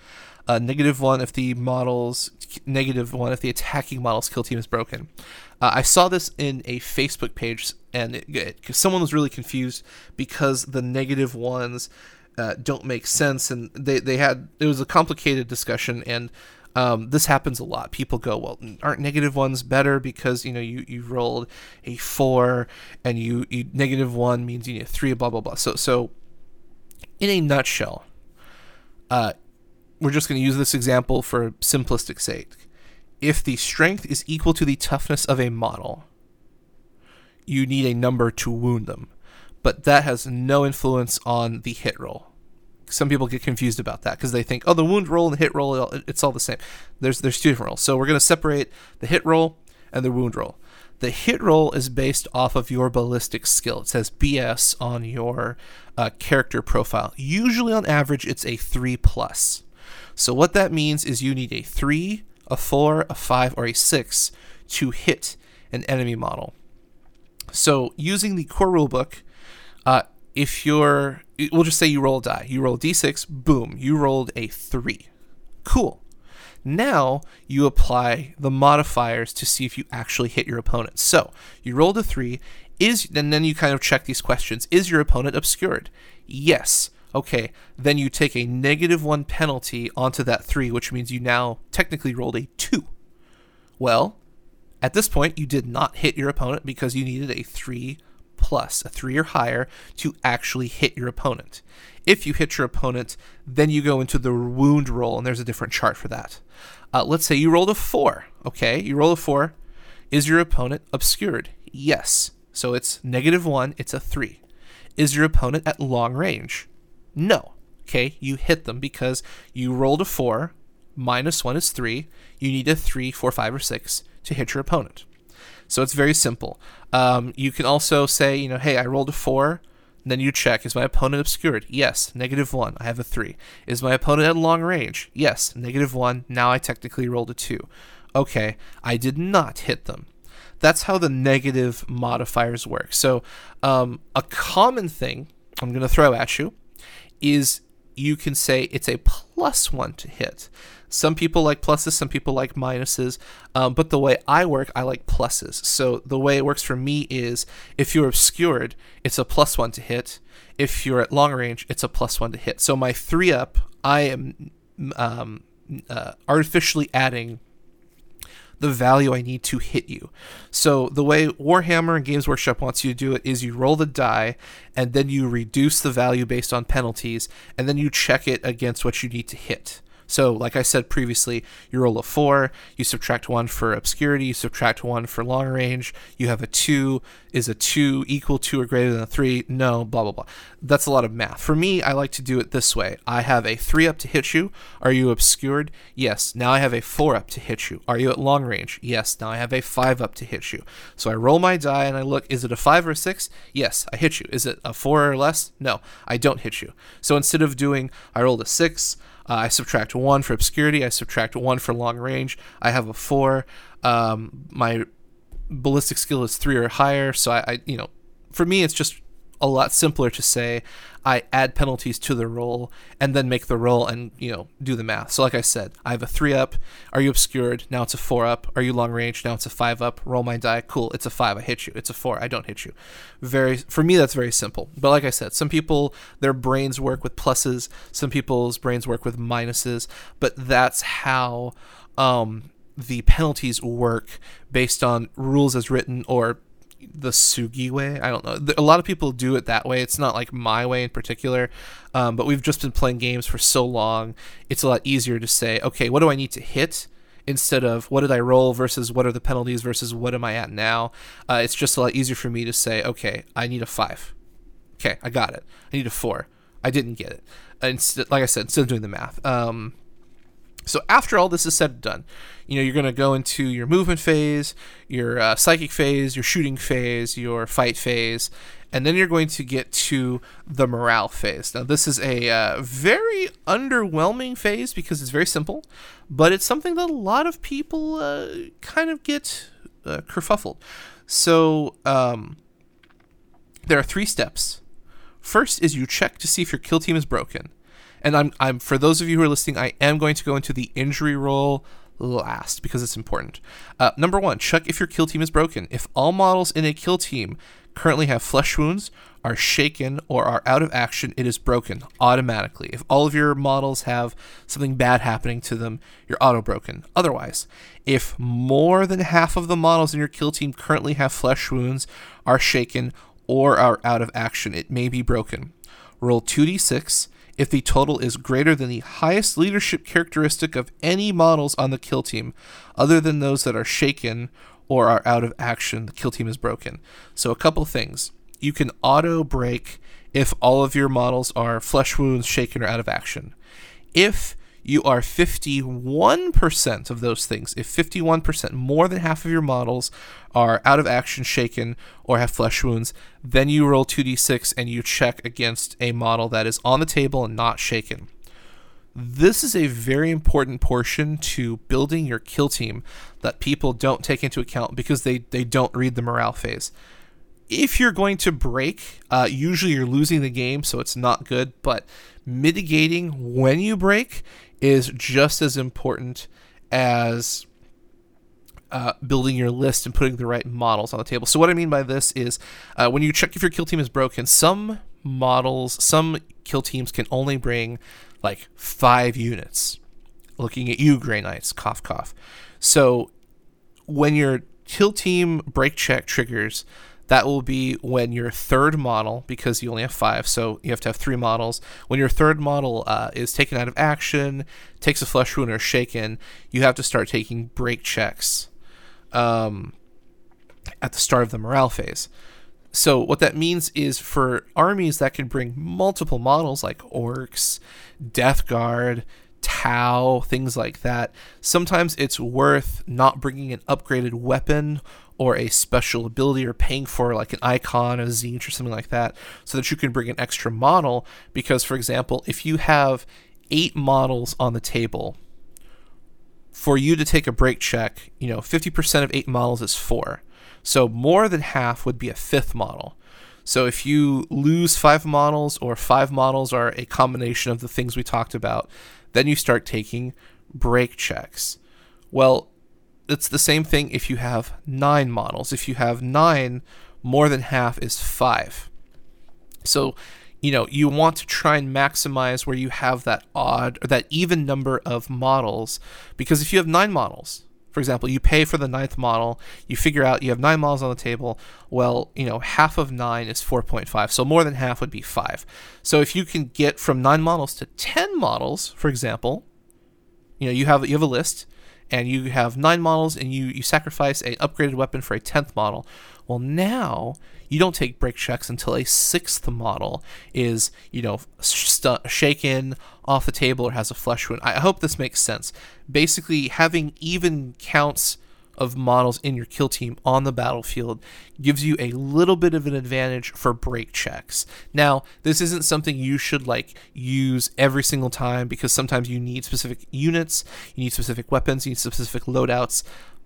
Speaker 6: uh, negative one if the models negative one if the attacking model's kill team is broken. Uh, I saw this in a Facebook page, and it, it, someone was really confused because the negative ones uh, don't make sense, and they they had it was a complicated discussion, and um, this happens a lot. People go, well, aren't negative ones better because you know you, you rolled a four and you, you negative one means you need a three, blah blah blah. So so in a nutshell, uh, we're just going to use this example for simplistic sake. If the strength is equal to the toughness of a model, you need a number to wound them. But that has no influence on the hit roll. Some people get confused about that because they think, oh, the wound roll and the hit roll, it's all the same. There's there's two different rolls. So we're going to separate the hit roll and the wound roll. The hit roll is based off of your ballistic skill. It says BS on your uh, character profile. Usually, on average, it's a three plus. So what that means is you need a 3, a 4, a 5, or a 6 to hit an enemy model. So using the core rulebook, uh, if you're, we'll just say you roll a die. You roll a d6, boom, you rolled a 3. Cool. Now you apply the modifiers to see if you actually hit your opponent. So you rolled a 3, is and then you kind of check these questions. Is your opponent obscured? Yes. Okay, then you take a negative one penalty onto that three, which means you now technically rolled a two. Well, at this point, you did not hit your opponent because you needed a three plus, a three or higher, to actually hit your opponent. If you hit your opponent, then you go into the wound roll, and there's a different chart for that. Uh, let's say you rolled a four. Okay, you roll a four. Is your opponent obscured? Yes. So it's negative one, it's a three. Is your opponent at long range? No. Okay, you hit them because you rolled a four, minus one is three. You need a three, four, five, or six to hit your opponent. So it's very simple. Um, you can also say, you know, hey, I rolled a four. Then you check, is my opponent obscured? Yes, negative one. I have a three. Is my opponent at long range? Yes, negative one. Now I technically rolled a two. Okay, I did not hit them. That's how the negative modifiers work. So, um, a common thing I'm going to throw at you is you can say it's a plus one to hit. Some people like pluses, some people like minuses. Um, but the way I work, I like pluses. So the way it works for me is if you're obscured, it's a plus one to hit. If you're at long range, it's a plus one to hit. So my three up, I am um, uh, artificially adding the value I need to hit you. So the way Warhammer and Games Workshop wants you to do it is you roll the die and then you reduce the value based on penalties and then you check it against what you need to hit. So, like I said previously, you roll a four, you subtract one for obscurity, you subtract one for long range, you have a two. Is a two equal to or greater than a three? No, blah, blah, blah. That's a lot of math. For me, I like to do it this way I have a three up to hit you. Are you obscured? Yes. Now I have a four up to hit you. Are you at long range? Yes. Now I have a five up to hit you. So I roll my die and I look, is it a five or a six? Yes, I hit you. Is it a four or less? No, I don't hit you. So instead of doing, I rolled a six, uh, I subtract one for obscurity. I subtract one for long range. I have a four. Um, my ballistic skill is three or higher. So I, I, you know, for me, it's just a lot simpler to say I add penalties to the roll and then make the roll and you know do the math. So like I said, I have a three up. Are you obscured? Now it's a four up. Are you long range? Now it's a five up. Roll my die. Cool. It's a five. I hit you. It's a four. I don't hit you. Very for me that's very simple. But like I said, some people their brains work with pluses. Some people's brains work with minuses. But that's how um, the penalties work based on rules as written or the Sugi way. I don't know. A lot of people do it that way. It's not like my way in particular, um, but we've just been playing games for so long. It's a lot easier to say, okay, what do I need to hit? Instead of what did I roll versus what are the penalties versus what am I at now? Uh, it's just a lot easier for me to say, okay, I need a five. Okay, I got it. I need a four. I didn't get it. Instead, like I said, instead of doing the math. Um, so after all this is said and done, you know you're going to go into your movement phase, your uh, psychic phase, your shooting phase, your fight phase, and then you're going to get to the morale phase. Now this is a uh, very underwhelming phase because it's very simple, but it's something that a lot of people uh, kind of get uh, kerfuffled. So um, there are three steps. First is you check to see if your kill team is broken and I'm I'm for those of you who are listening, I am going to go into the injury roll last because it's important. Uh, number one, check if your kill team is broken. If all models in a kill team currently have flesh wounds, are shaken, or are out of action, it is broken automatically. If all of your models have something bad happening to them, you're auto broken. Otherwise, if more than half of the models in your kill team currently have flesh wounds, are shaken, or are out of action, it may be broken. Roll 2d6 if the total is greater than the highest leadership characteristic of any models on the kill team, other than those that are shaken or are out of action, the kill team is broken. So, a couple things. You can auto break if all of your models are flesh wounds, shaken, or out of action. If you are 51% of those things. If 51%, more than half of your models, are out of action, shaken, or have flesh wounds, then you roll 2d6 and you check against a model that is on the table and not shaken. This is a very important portion to building your kill team that people don't take into account because they, they don't read the morale phase if you're going to break, uh, usually you're losing the game, so it's not good. But mitigating when you break is just as important as uh, building your list and putting the right models on the table. So what I mean by this is uh, when you check if your kill team is broken, some models, some kill teams can only bring like five units. Looking at you, Grey Knights, cough cough. So when your kill team break check triggers, that will be when your third model, because you only have five, so you have to have three models. When your third model uh, is taken out of action, takes a flesh wound, or shaken, you have to start taking break checks um, at the start of the morale phase. So what that means is for armies that can bring multiple models like orks, death guard, Tau, things like that. Sometimes it's worth not bringing an upgraded weapon or a special ability or paying for like an icon, a Tzeentch, or something like that, so that you can bring an extra model. Because, for example, if you have eight models on the table, for you to take a break check, you know, 50% of eight models is four. So more than half would be a fifth model. So if you lose five models or five models are a combination of the things we talked about, then you start taking break checks. Well, it's the same thing if you have nine models. If you have nine, more than half is five. So, you know, you want to try and maximize where you have that odd or that even number of models because if you have nine models, for example, you pay for the ninth model, you figure out you have nine models on the table. Well, you know, half of nine is 4.5, so more than half would be five. So if you can get from nine models to 10 models, for example, you know, you have you have a list and you have nine models and you, you sacrifice a upgraded weapon for a 10th model. Well, now you don't take break checks until a sixth model is, you know, shaken off the table or has a flesh wound. I hope this makes sense. Basically, having even counts of models in your kill team on the battlefield gives you a little bit of an advantage for break checks. Now, this isn't something you should like use every single time because sometimes you need specific units, you need specific weapons, you need specific loadouts.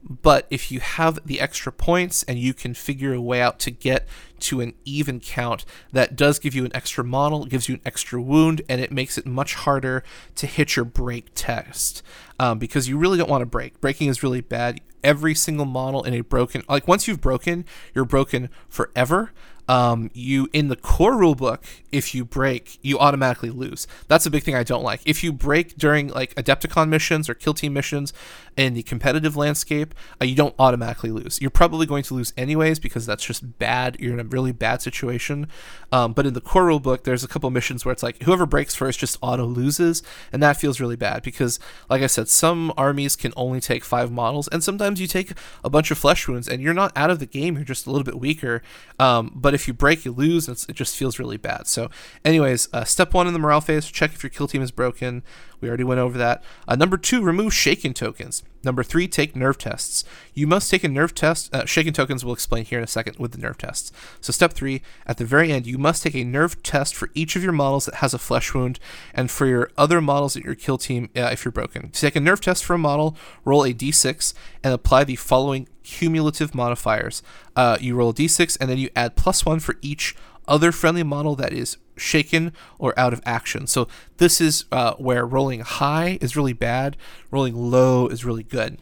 Speaker 6: But if you have the extra points and you can figure a way out to get to an even count, that does give you an extra model, gives you an extra wound, and it makes it much harder to hit your break test um, because you really don't want to break. Breaking is really bad. Every single model in a broken, like once you've broken, you're broken forever um, you in the core rulebook, if you break, you automatically lose. That's a big thing I don't like. If you break during like Adepticon missions or kill team missions in the competitive landscape, uh, you don't automatically lose. You're probably going to lose anyways because that's just bad. You're in a really bad situation. Um, but in the core rulebook, there's a couple missions where it's like whoever breaks first just auto loses, and that feels really bad because, like I said, some armies can only take five models, and sometimes you take a bunch of flesh wounds, and you're not out of the game. You're just a little bit weaker. Um, but if you break, you lose. it just feels really bad. So, anyways, uh, step one in the morale phase: check if your kill team is broken. We already went over that. Uh, number two, remove shaken tokens. Number three, take nerve tests. You must take a nerve test. Uh, shaken tokens we'll explain here in a second with the nerve tests. So, step three, at the very end, you must take a nerve test for each of your models that has a flesh wound, and for your other models in your kill team uh, if you're broken. To take a nerve test for a model, roll a d6 and apply the following cumulative modifiers. Uh, you roll a d6 and then you add plus one for each other friendly model that is shaken or out of action. So this is uh, where rolling high is really bad, rolling low is really good.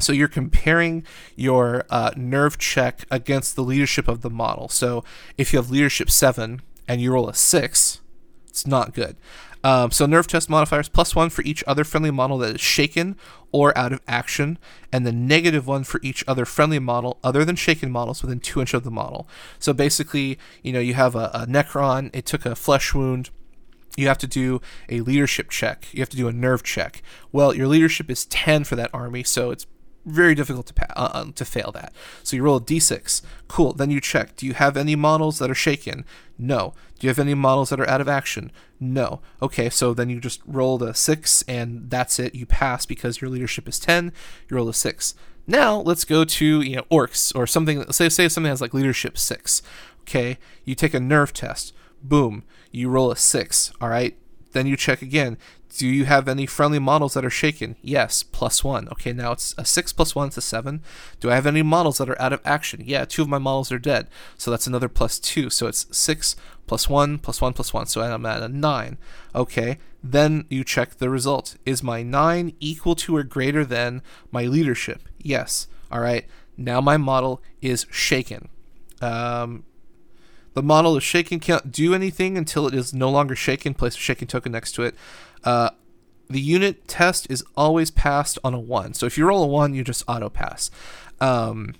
Speaker 6: So you're comparing your uh, nerve check against the leadership of the model. So if you have leadership seven and you roll a six, it's not good. Um, so nerve test modifiers plus one for each other friendly model that is shaken or out of action, and the negative one for each other friendly model other than shaken models within two inches of the model. So basically, you know, you have a, a Necron, it took a flesh wound. You have to do a leadership check. You have to do a nerve check. Well, your leadership is 10 for that army, so it's very difficult to pa- uh, um, to fail that. So you roll a d6. Cool. Then you check. Do you have any models that are shaken? No. Do you have any models that are out of action? No. Okay. So then you just roll a six, and that's it. You pass because your leadership is ten. You roll a six. Now let's go to you know orks or something. Say say something has like leadership six. Okay. You take a nerve test. Boom. You roll a six. All right. Then you check again. Do you have any friendly models that are shaken? Yes, plus one. Okay, now it's a six plus one, it's a seven. Do I have any models that are out of action? Yeah, two of my models are dead. So that's another plus two. So it's six plus one plus one plus one. So I'm at a nine. Okay, then you check the result. Is my nine equal to or greater than my leadership? Yes. All right, now my model is shaken. Um, the model is shaken can't do anything until it is no longer shaken. Place a shaken token next to it. Uh, the unit test is always passed on a one. So if you roll a one, you just auto pass. Um,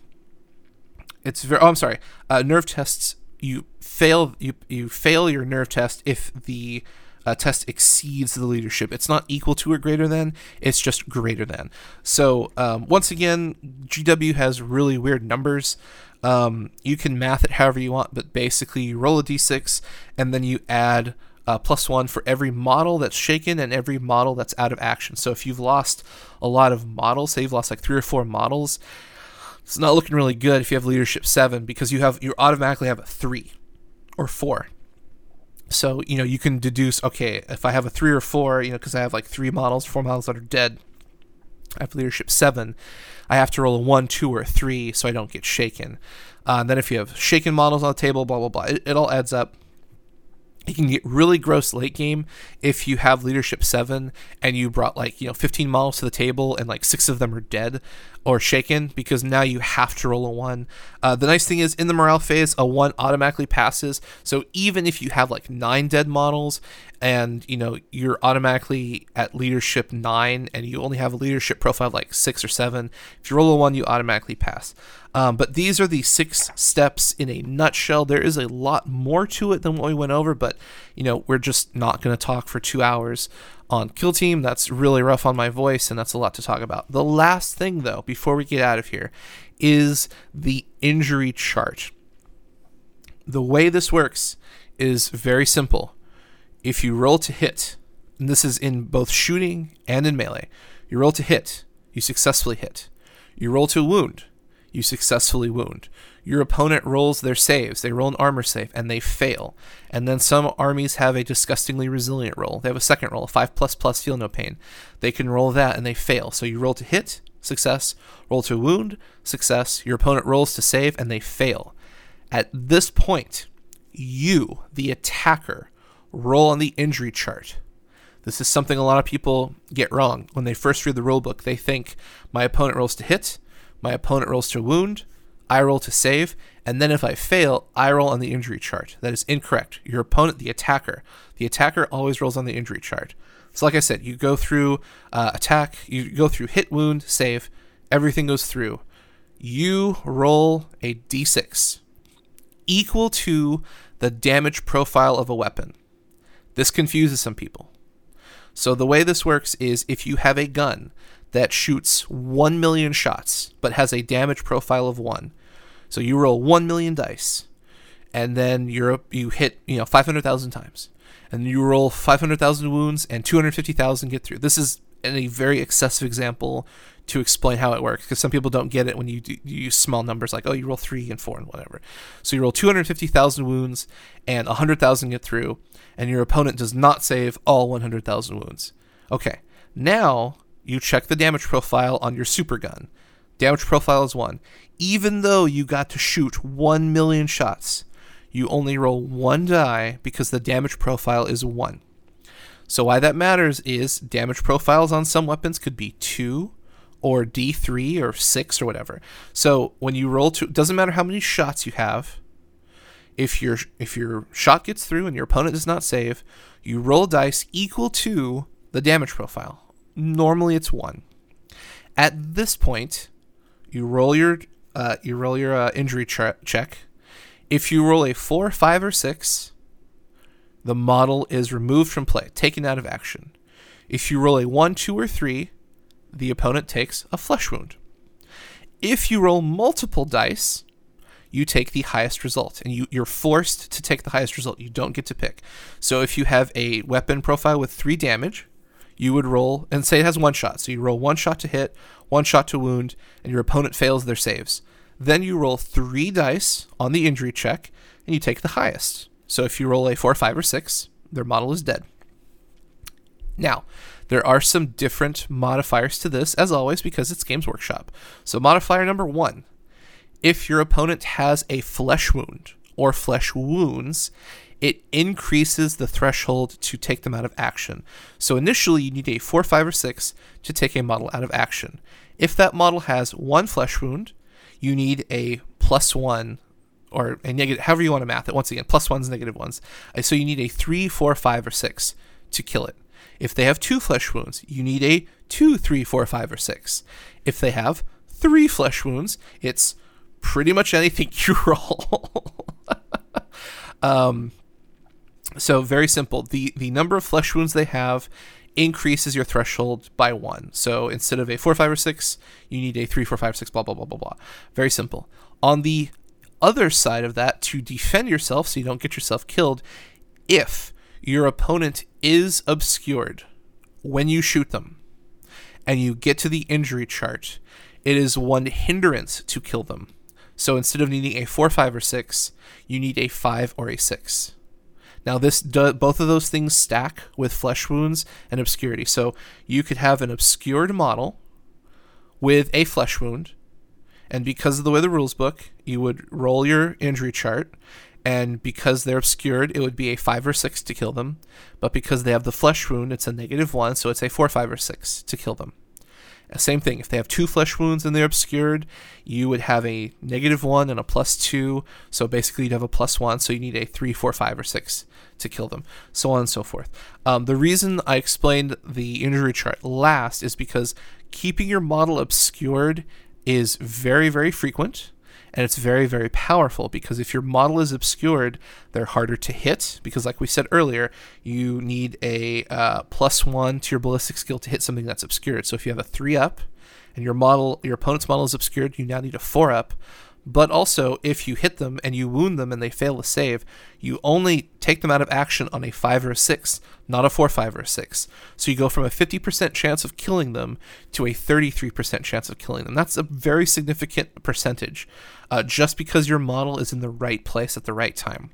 Speaker 6: it's very. Oh, I'm sorry. Uh, nerve tests you fail. You you fail your nerve test if the uh, test exceeds the leadership. It's not equal to or greater than. It's just greater than. So um, once again, GW has really weird numbers. Um, you can math it however you want, but basically you roll a d6 and then you add uh, plus one for every model that's shaken and every model that's out of action. So if you've lost a lot of models, say you've lost like three or four models, it's not looking really good if you have leadership seven because you have you automatically have a three or four. So you know you can deduce okay if I have a three or four, you know because I have like three models, four models that are dead. I have leadership seven. I have to roll a one, two, or a three so I don't get shaken. Uh, and then if you have shaken models on the table, blah blah blah, it, it all adds up it can get really gross late game if you have leadership 7 and you brought like you know 15 models to the table and like six of them are dead or shaken because now you have to roll a 1 uh, the nice thing is in the morale phase a 1 automatically passes. So even if you have like 9 dead models and you know you're automatically at leadership 9 and you only have a leadership profile like 6 or 7 if you roll a 1 you automatically pass. Um, but these are the six steps in a nutshell. There is a lot more to it than what we went over, but you know we're just not going to talk for two hours on Kill Team. That's really rough on my voice, and that's a lot to talk about. The last thing, though, before we get out of here, is the injury chart. The way this works is very simple. If you roll to hit, and this is in both shooting and in melee, you roll to hit, you successfully hit. You roll to wound, you successfully wound. Your opponent rolls their saves. They roll an armor save and they fail. And then some armies have a disgustingly resilient roll. They have a second roll, a 5 plus plus feel no pain. They can roll that and they fail. So you roll to hit, success, roll to wound, success. Your opponent rolls to save and they fail. At this point, you, the attacker, roll on the injury chart. This is something a lot of people get wrong. When they first read the rulebook, they think my opponent rolls to hit, my opponent rolls to wound, I roll to save, and then if I fail, I roll on the injury chart. That is incorrect. Your opponent, the attacker, the attacker always rolls on the injury chart. So, like I said, you go through uh, attack, you go through hit, wound, save, everything goes through. You roll a d6 equal to the damage profile of a weapon. This confuses some people. So, the way this works is if you have a gun that shoots 1 million shots but has a damage profile of 1. So you roll 1 million dice and then you're you hit, you know, 500,000 times. And you roll 500,000 wounds and 250,000 get through. This is a very excessive example to explain how it works because some people don't get it when you, do, you use small numbers like oh you roll 3 and 4 and whatever. So you roll 250,000 wounds and 100,000 get through and your opponent does not save all 100,000 wounds. Okay. Now you check the damage profile on your super gun. Damage profile is 1. Even though you got to shoot 1 million shots, you only roll 1 die because the damage profile is 1. So why that matters is damage profiles on some weapons could be 2 or D3 or 6 or whatever. So when you roll to doesn't matter how many shots you have, if your if your shot gets through and your opponent does not save, you roll dice equal to the damage profile. Normally it's one. At this point, you roll your uh, you roll your uh, injury ch- check. If you roll a four, five, or six, the model is removed from play, taken out of action. If you roll a one, two, or three, the opponent takes a flesh wound. If you roll multiple dice, you take the highest result, and you, you're forced to take the highest result. You don't get to pick. So if you have a weapon profile with three damage, you would roll and say it has one shot. So you roll one shot to hit, one shot to wound, and your opponent fails their saves. Then you roll three dice on the injury check, and you take the highest. So if you roll a four, five, or six, their model is dead. Now, there are some different modifiers to this, as always, because it's Games Workshop. So, modifier number one if your opponent has a flesh wound or flesh wounds, it increases the threshold to take them out of action. So initially, you need a 4, 5, or 6 to take a model out of action. If that model has one flesh wound, you need a plus 1 or a negative, however you want to math it. Once again, plus ones, negative ones. Uh, so you need a 3, 4, 5, or 6 to kill it. If they have two flesh wounds, you need a 2, 3, 4, 5, or 6. If they have three flesh wounds, it's pretty much anything you roll. um, so very simple. The the number of flesh wounds they have increases your threshold by one. So instead of a four, five, or six, you need a three, four, five, six, blah blah blah blah blah. Very simple. On the other side of that, to defend yourself so you don't get yourself killed, if your opponent is obscured when you shoot them, and you get to the injury chart, it is one hindrance to kill them. So instead of needing a 4, 5, or 6, you need a 5 or a 6. Now, this do, both of those things stack with flesh wounds and obscurity. So you could have an obscured model with a flesh wound, and because of the way the rules book, you would roll your injury chart, and because they're obscured, it would be a five or six to kill them. But because they have the flesh wound, it's a negative one, so it's a four, five, or six to kill them. Same thing. If they have two flesh wounds and they're obscured, you would have a negative one and a plus two. So basically, you'd have a plus one. So you need a three, four, five, or six to kill them, so on and so forth. Um, the reason I explained the injury chart last is because keeping your model obscured is very, very frequent and it's very very powerful because if your model is obscured they're harder to hit because like we said earlier you need a uh, plus one to your ballistic skill to hit something that's obscured. So if you have a three up and your model your opponent's model is obscured you now need a four up. But also if you hit them and you wound them and they fail to save you only take them out of action on a 5 or a 6 not a 4 5 or a 6 so you go from a 50% chance of killing them to a 33% chance of killing them. That's a very significant percentage uh, just because your model is in the right place at the right time.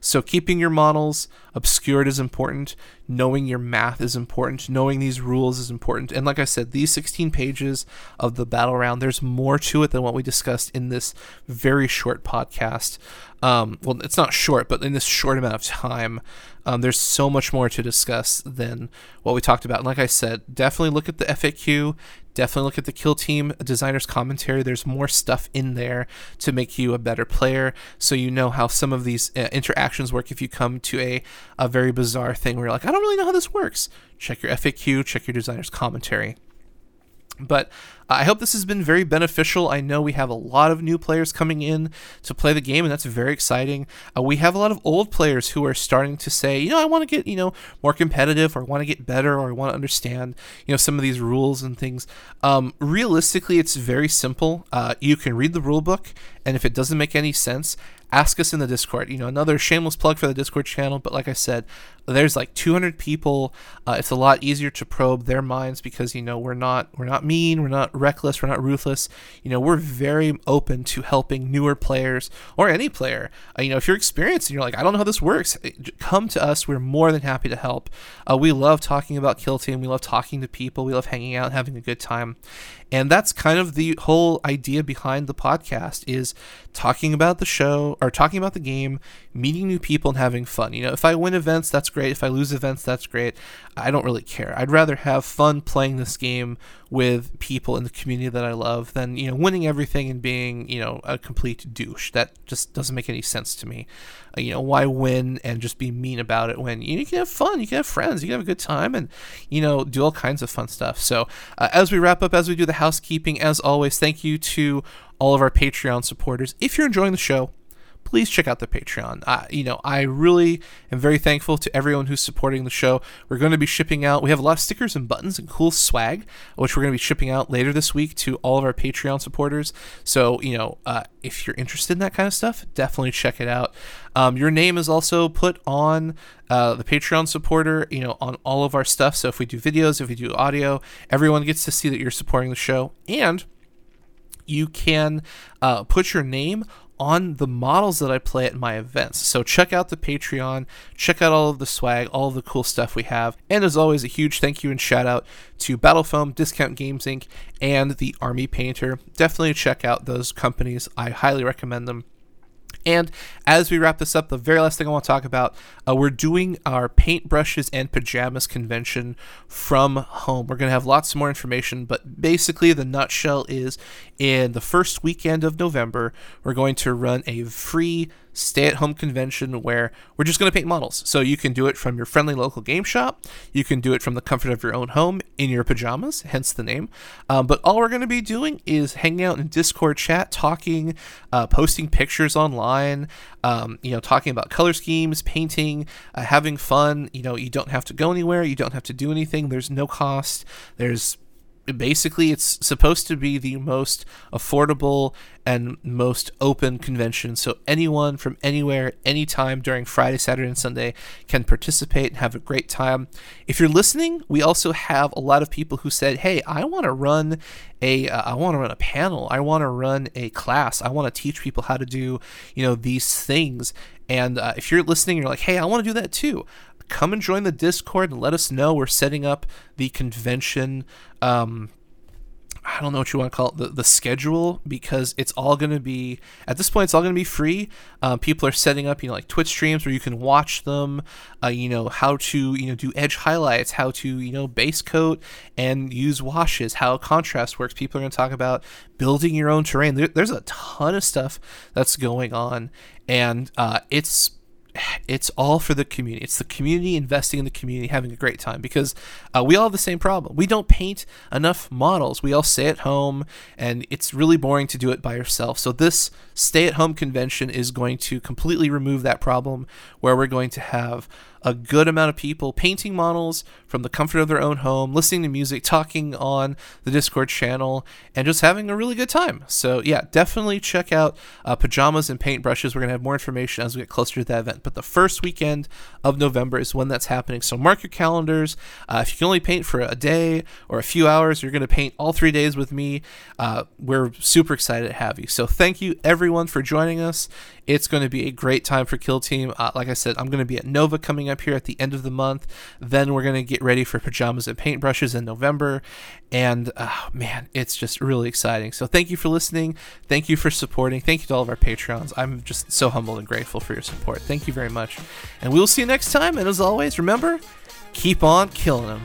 Speaker 6: So keeping your models obscured is important. Knowing your math is important. Knowing these rules is important. And like i said these 16 pages of the battle round there's more to it than what we discussed in this very short podcast um, well, it's not short, but in this short amount of time, um, there's so much more to discuss than what we talked about. And like I said, definitely look at the FAQ. Definitely look at the Kill Team designer's commentary. There's more stuff in there to make you a better player, so you know how some of these uh, interactions work. If you come to a a very bizarre thing where you're like, I don't really know how this works, check your FAQ, check your designer's commentary. But I hope this has been very beneficial. I know we have a lot of new players coming in to play the game, and that's very exciting. Uh, we have a lot of old players who are starting to say, you know, I want to get, you know, more competitive, or I want to get better, or I want to understand, you know, some of these rules and things. Um, realistically, it's very simple. Uh, you can read the rule book, and if it doesn't make any sense, ask us in the Discord. You know, another shameless plug for the Discord channel, but like I said, there's like 200 people. Uh, it's a lot easier to probe their minds because you know we're not we're not mean, we're not reckless, we're not ruthless. You know, we're very open to helping newer players or any player. Uh, you know, if you're experienced and you're like, I don't know how this works, eh, come to us. We're more than happy to help. Uh, we love talking about Kill Team. We love talking to people. We love hanging out, having a good time. And that's kind of the whole idea behind the podcast is talking about the show or talking about the game, meeting new people and having fun. You know, if I win events, that's great. If I lose events, that's great. I don't really care. I'd rather have fun playing this game with people in the community that I love than, you know, winning everything and being, you know, a complete douche. That just doesn't make any sense to me. Uh, you know, why win and just be mean about it when you, you, can have fun, you can have friends, you can have a good time and, you know, do all kinds of fun stuff. So, uh, as we wrap up, as we do the housekeeping, as always, thank you to all of our Patreon supporters. If you're enjoying the show, please check out the Patreon. Uh, you know, I really am very thankful to everyone who's supporting the show. We're going to be shipping out, we have a lot of stickers and buttons and cool swag, which we're going to be shipping out later this week to all of our Patreon supporters. So, you know, uh, if you're interested in that kind of stuff, definitely check it out. Um, your name is also put on uh, the Patreon supporter, you know, on all of our stuff. So if we do videos, if we do audio, everyone gets to see that you're supporting the show. And you can uh, put your name on the models that I play at my events. So check out the Patreon, check out all of the swag, all of the cool stuff we have. And as always, a huge thank you and shout out to Battlefoam, Discount Games Inc., and the Army Painter. Definitely check out those companies. I highly recommend them. And as we wrap this up, the very last thing I want to talk about, uh, we're doing our paintbrushes and pajamas convention from home. We're going to have lots more information, but basically, the nutshell is in the first weekend of November, we're going to run a free stay at home convention where we're just going to paint models. So you can do it from your friendly local game shop. You can do it from the comfort of your own home in your pajamas, hence the name. Um, but all we're going to be doing is hanging out in Discord chat, talking, uh, posting pictures online, um, you know, talking about color schemes, painting, uh, having fun. You know, you don't have to go anywhere. You don't have to do anything. There's no cost. There's basically it's supposed to be the most affordable and most open convention. So anyone from anywhere anytime during friday saturday and sunday can participate and have a great time. If you're listening we also have a lot of people who said hey i want to run a uh, I want to run a panel. I want to run a class. I want to teach people how to do you know these things. And uh, if you're listening you're like hey i want to do that too come and join the Discord and let us know. We're setting up the convention. Um, I don't know what you want to call it, the, the schedule, because it's all going to be, at this point, it's all going to be free. Um, people are setting up, you know, like Twitch streams where you can watch them, uh, you know, how to, you know, do edge highlights, how to, you know, base coat and use washes, how contrast works. People are going to talk about building your own terrain. There, there's a ton of stuff that's going on, and uh, it's it's all for the community. It's the community investing in the community, having a great time because uh, we all have the same problem. We don't paint enough models. We all stay at home, and it's really boring to do it by yourself. So, this stay at home convention is going to completely remove that problem where we're going to have a good amount of people painting models from the comfort of their own home, listening to music, talking on the Discord channel, and just having a really good time. So, yeah, definitely check out uh, Pajamas and Paintbrushes. We're going to have more information as we get closer to that event. But the first weekend of November is when that's happening. So, mark your calendars. Uh, if you can only paint for a day or a few hours, you're going to paint all three days with me. Uh, we're super excited to have you. So, thank you everyone for joining us. It's going to be a great time for Kill Team. Uh, like I said, I'm going to be at Nova coming up here at the end of the month. Then we're going to get ready for Pajamas and Paintbrushes in November. And uh, man, it's just really exciting. So thank you for listening. Thank you for supporting. Thank you to all of our Patreons. I'm just so humbled and grateful for your support. Thank you very much. And we will see you next time. And as always, remember, keep on killing them.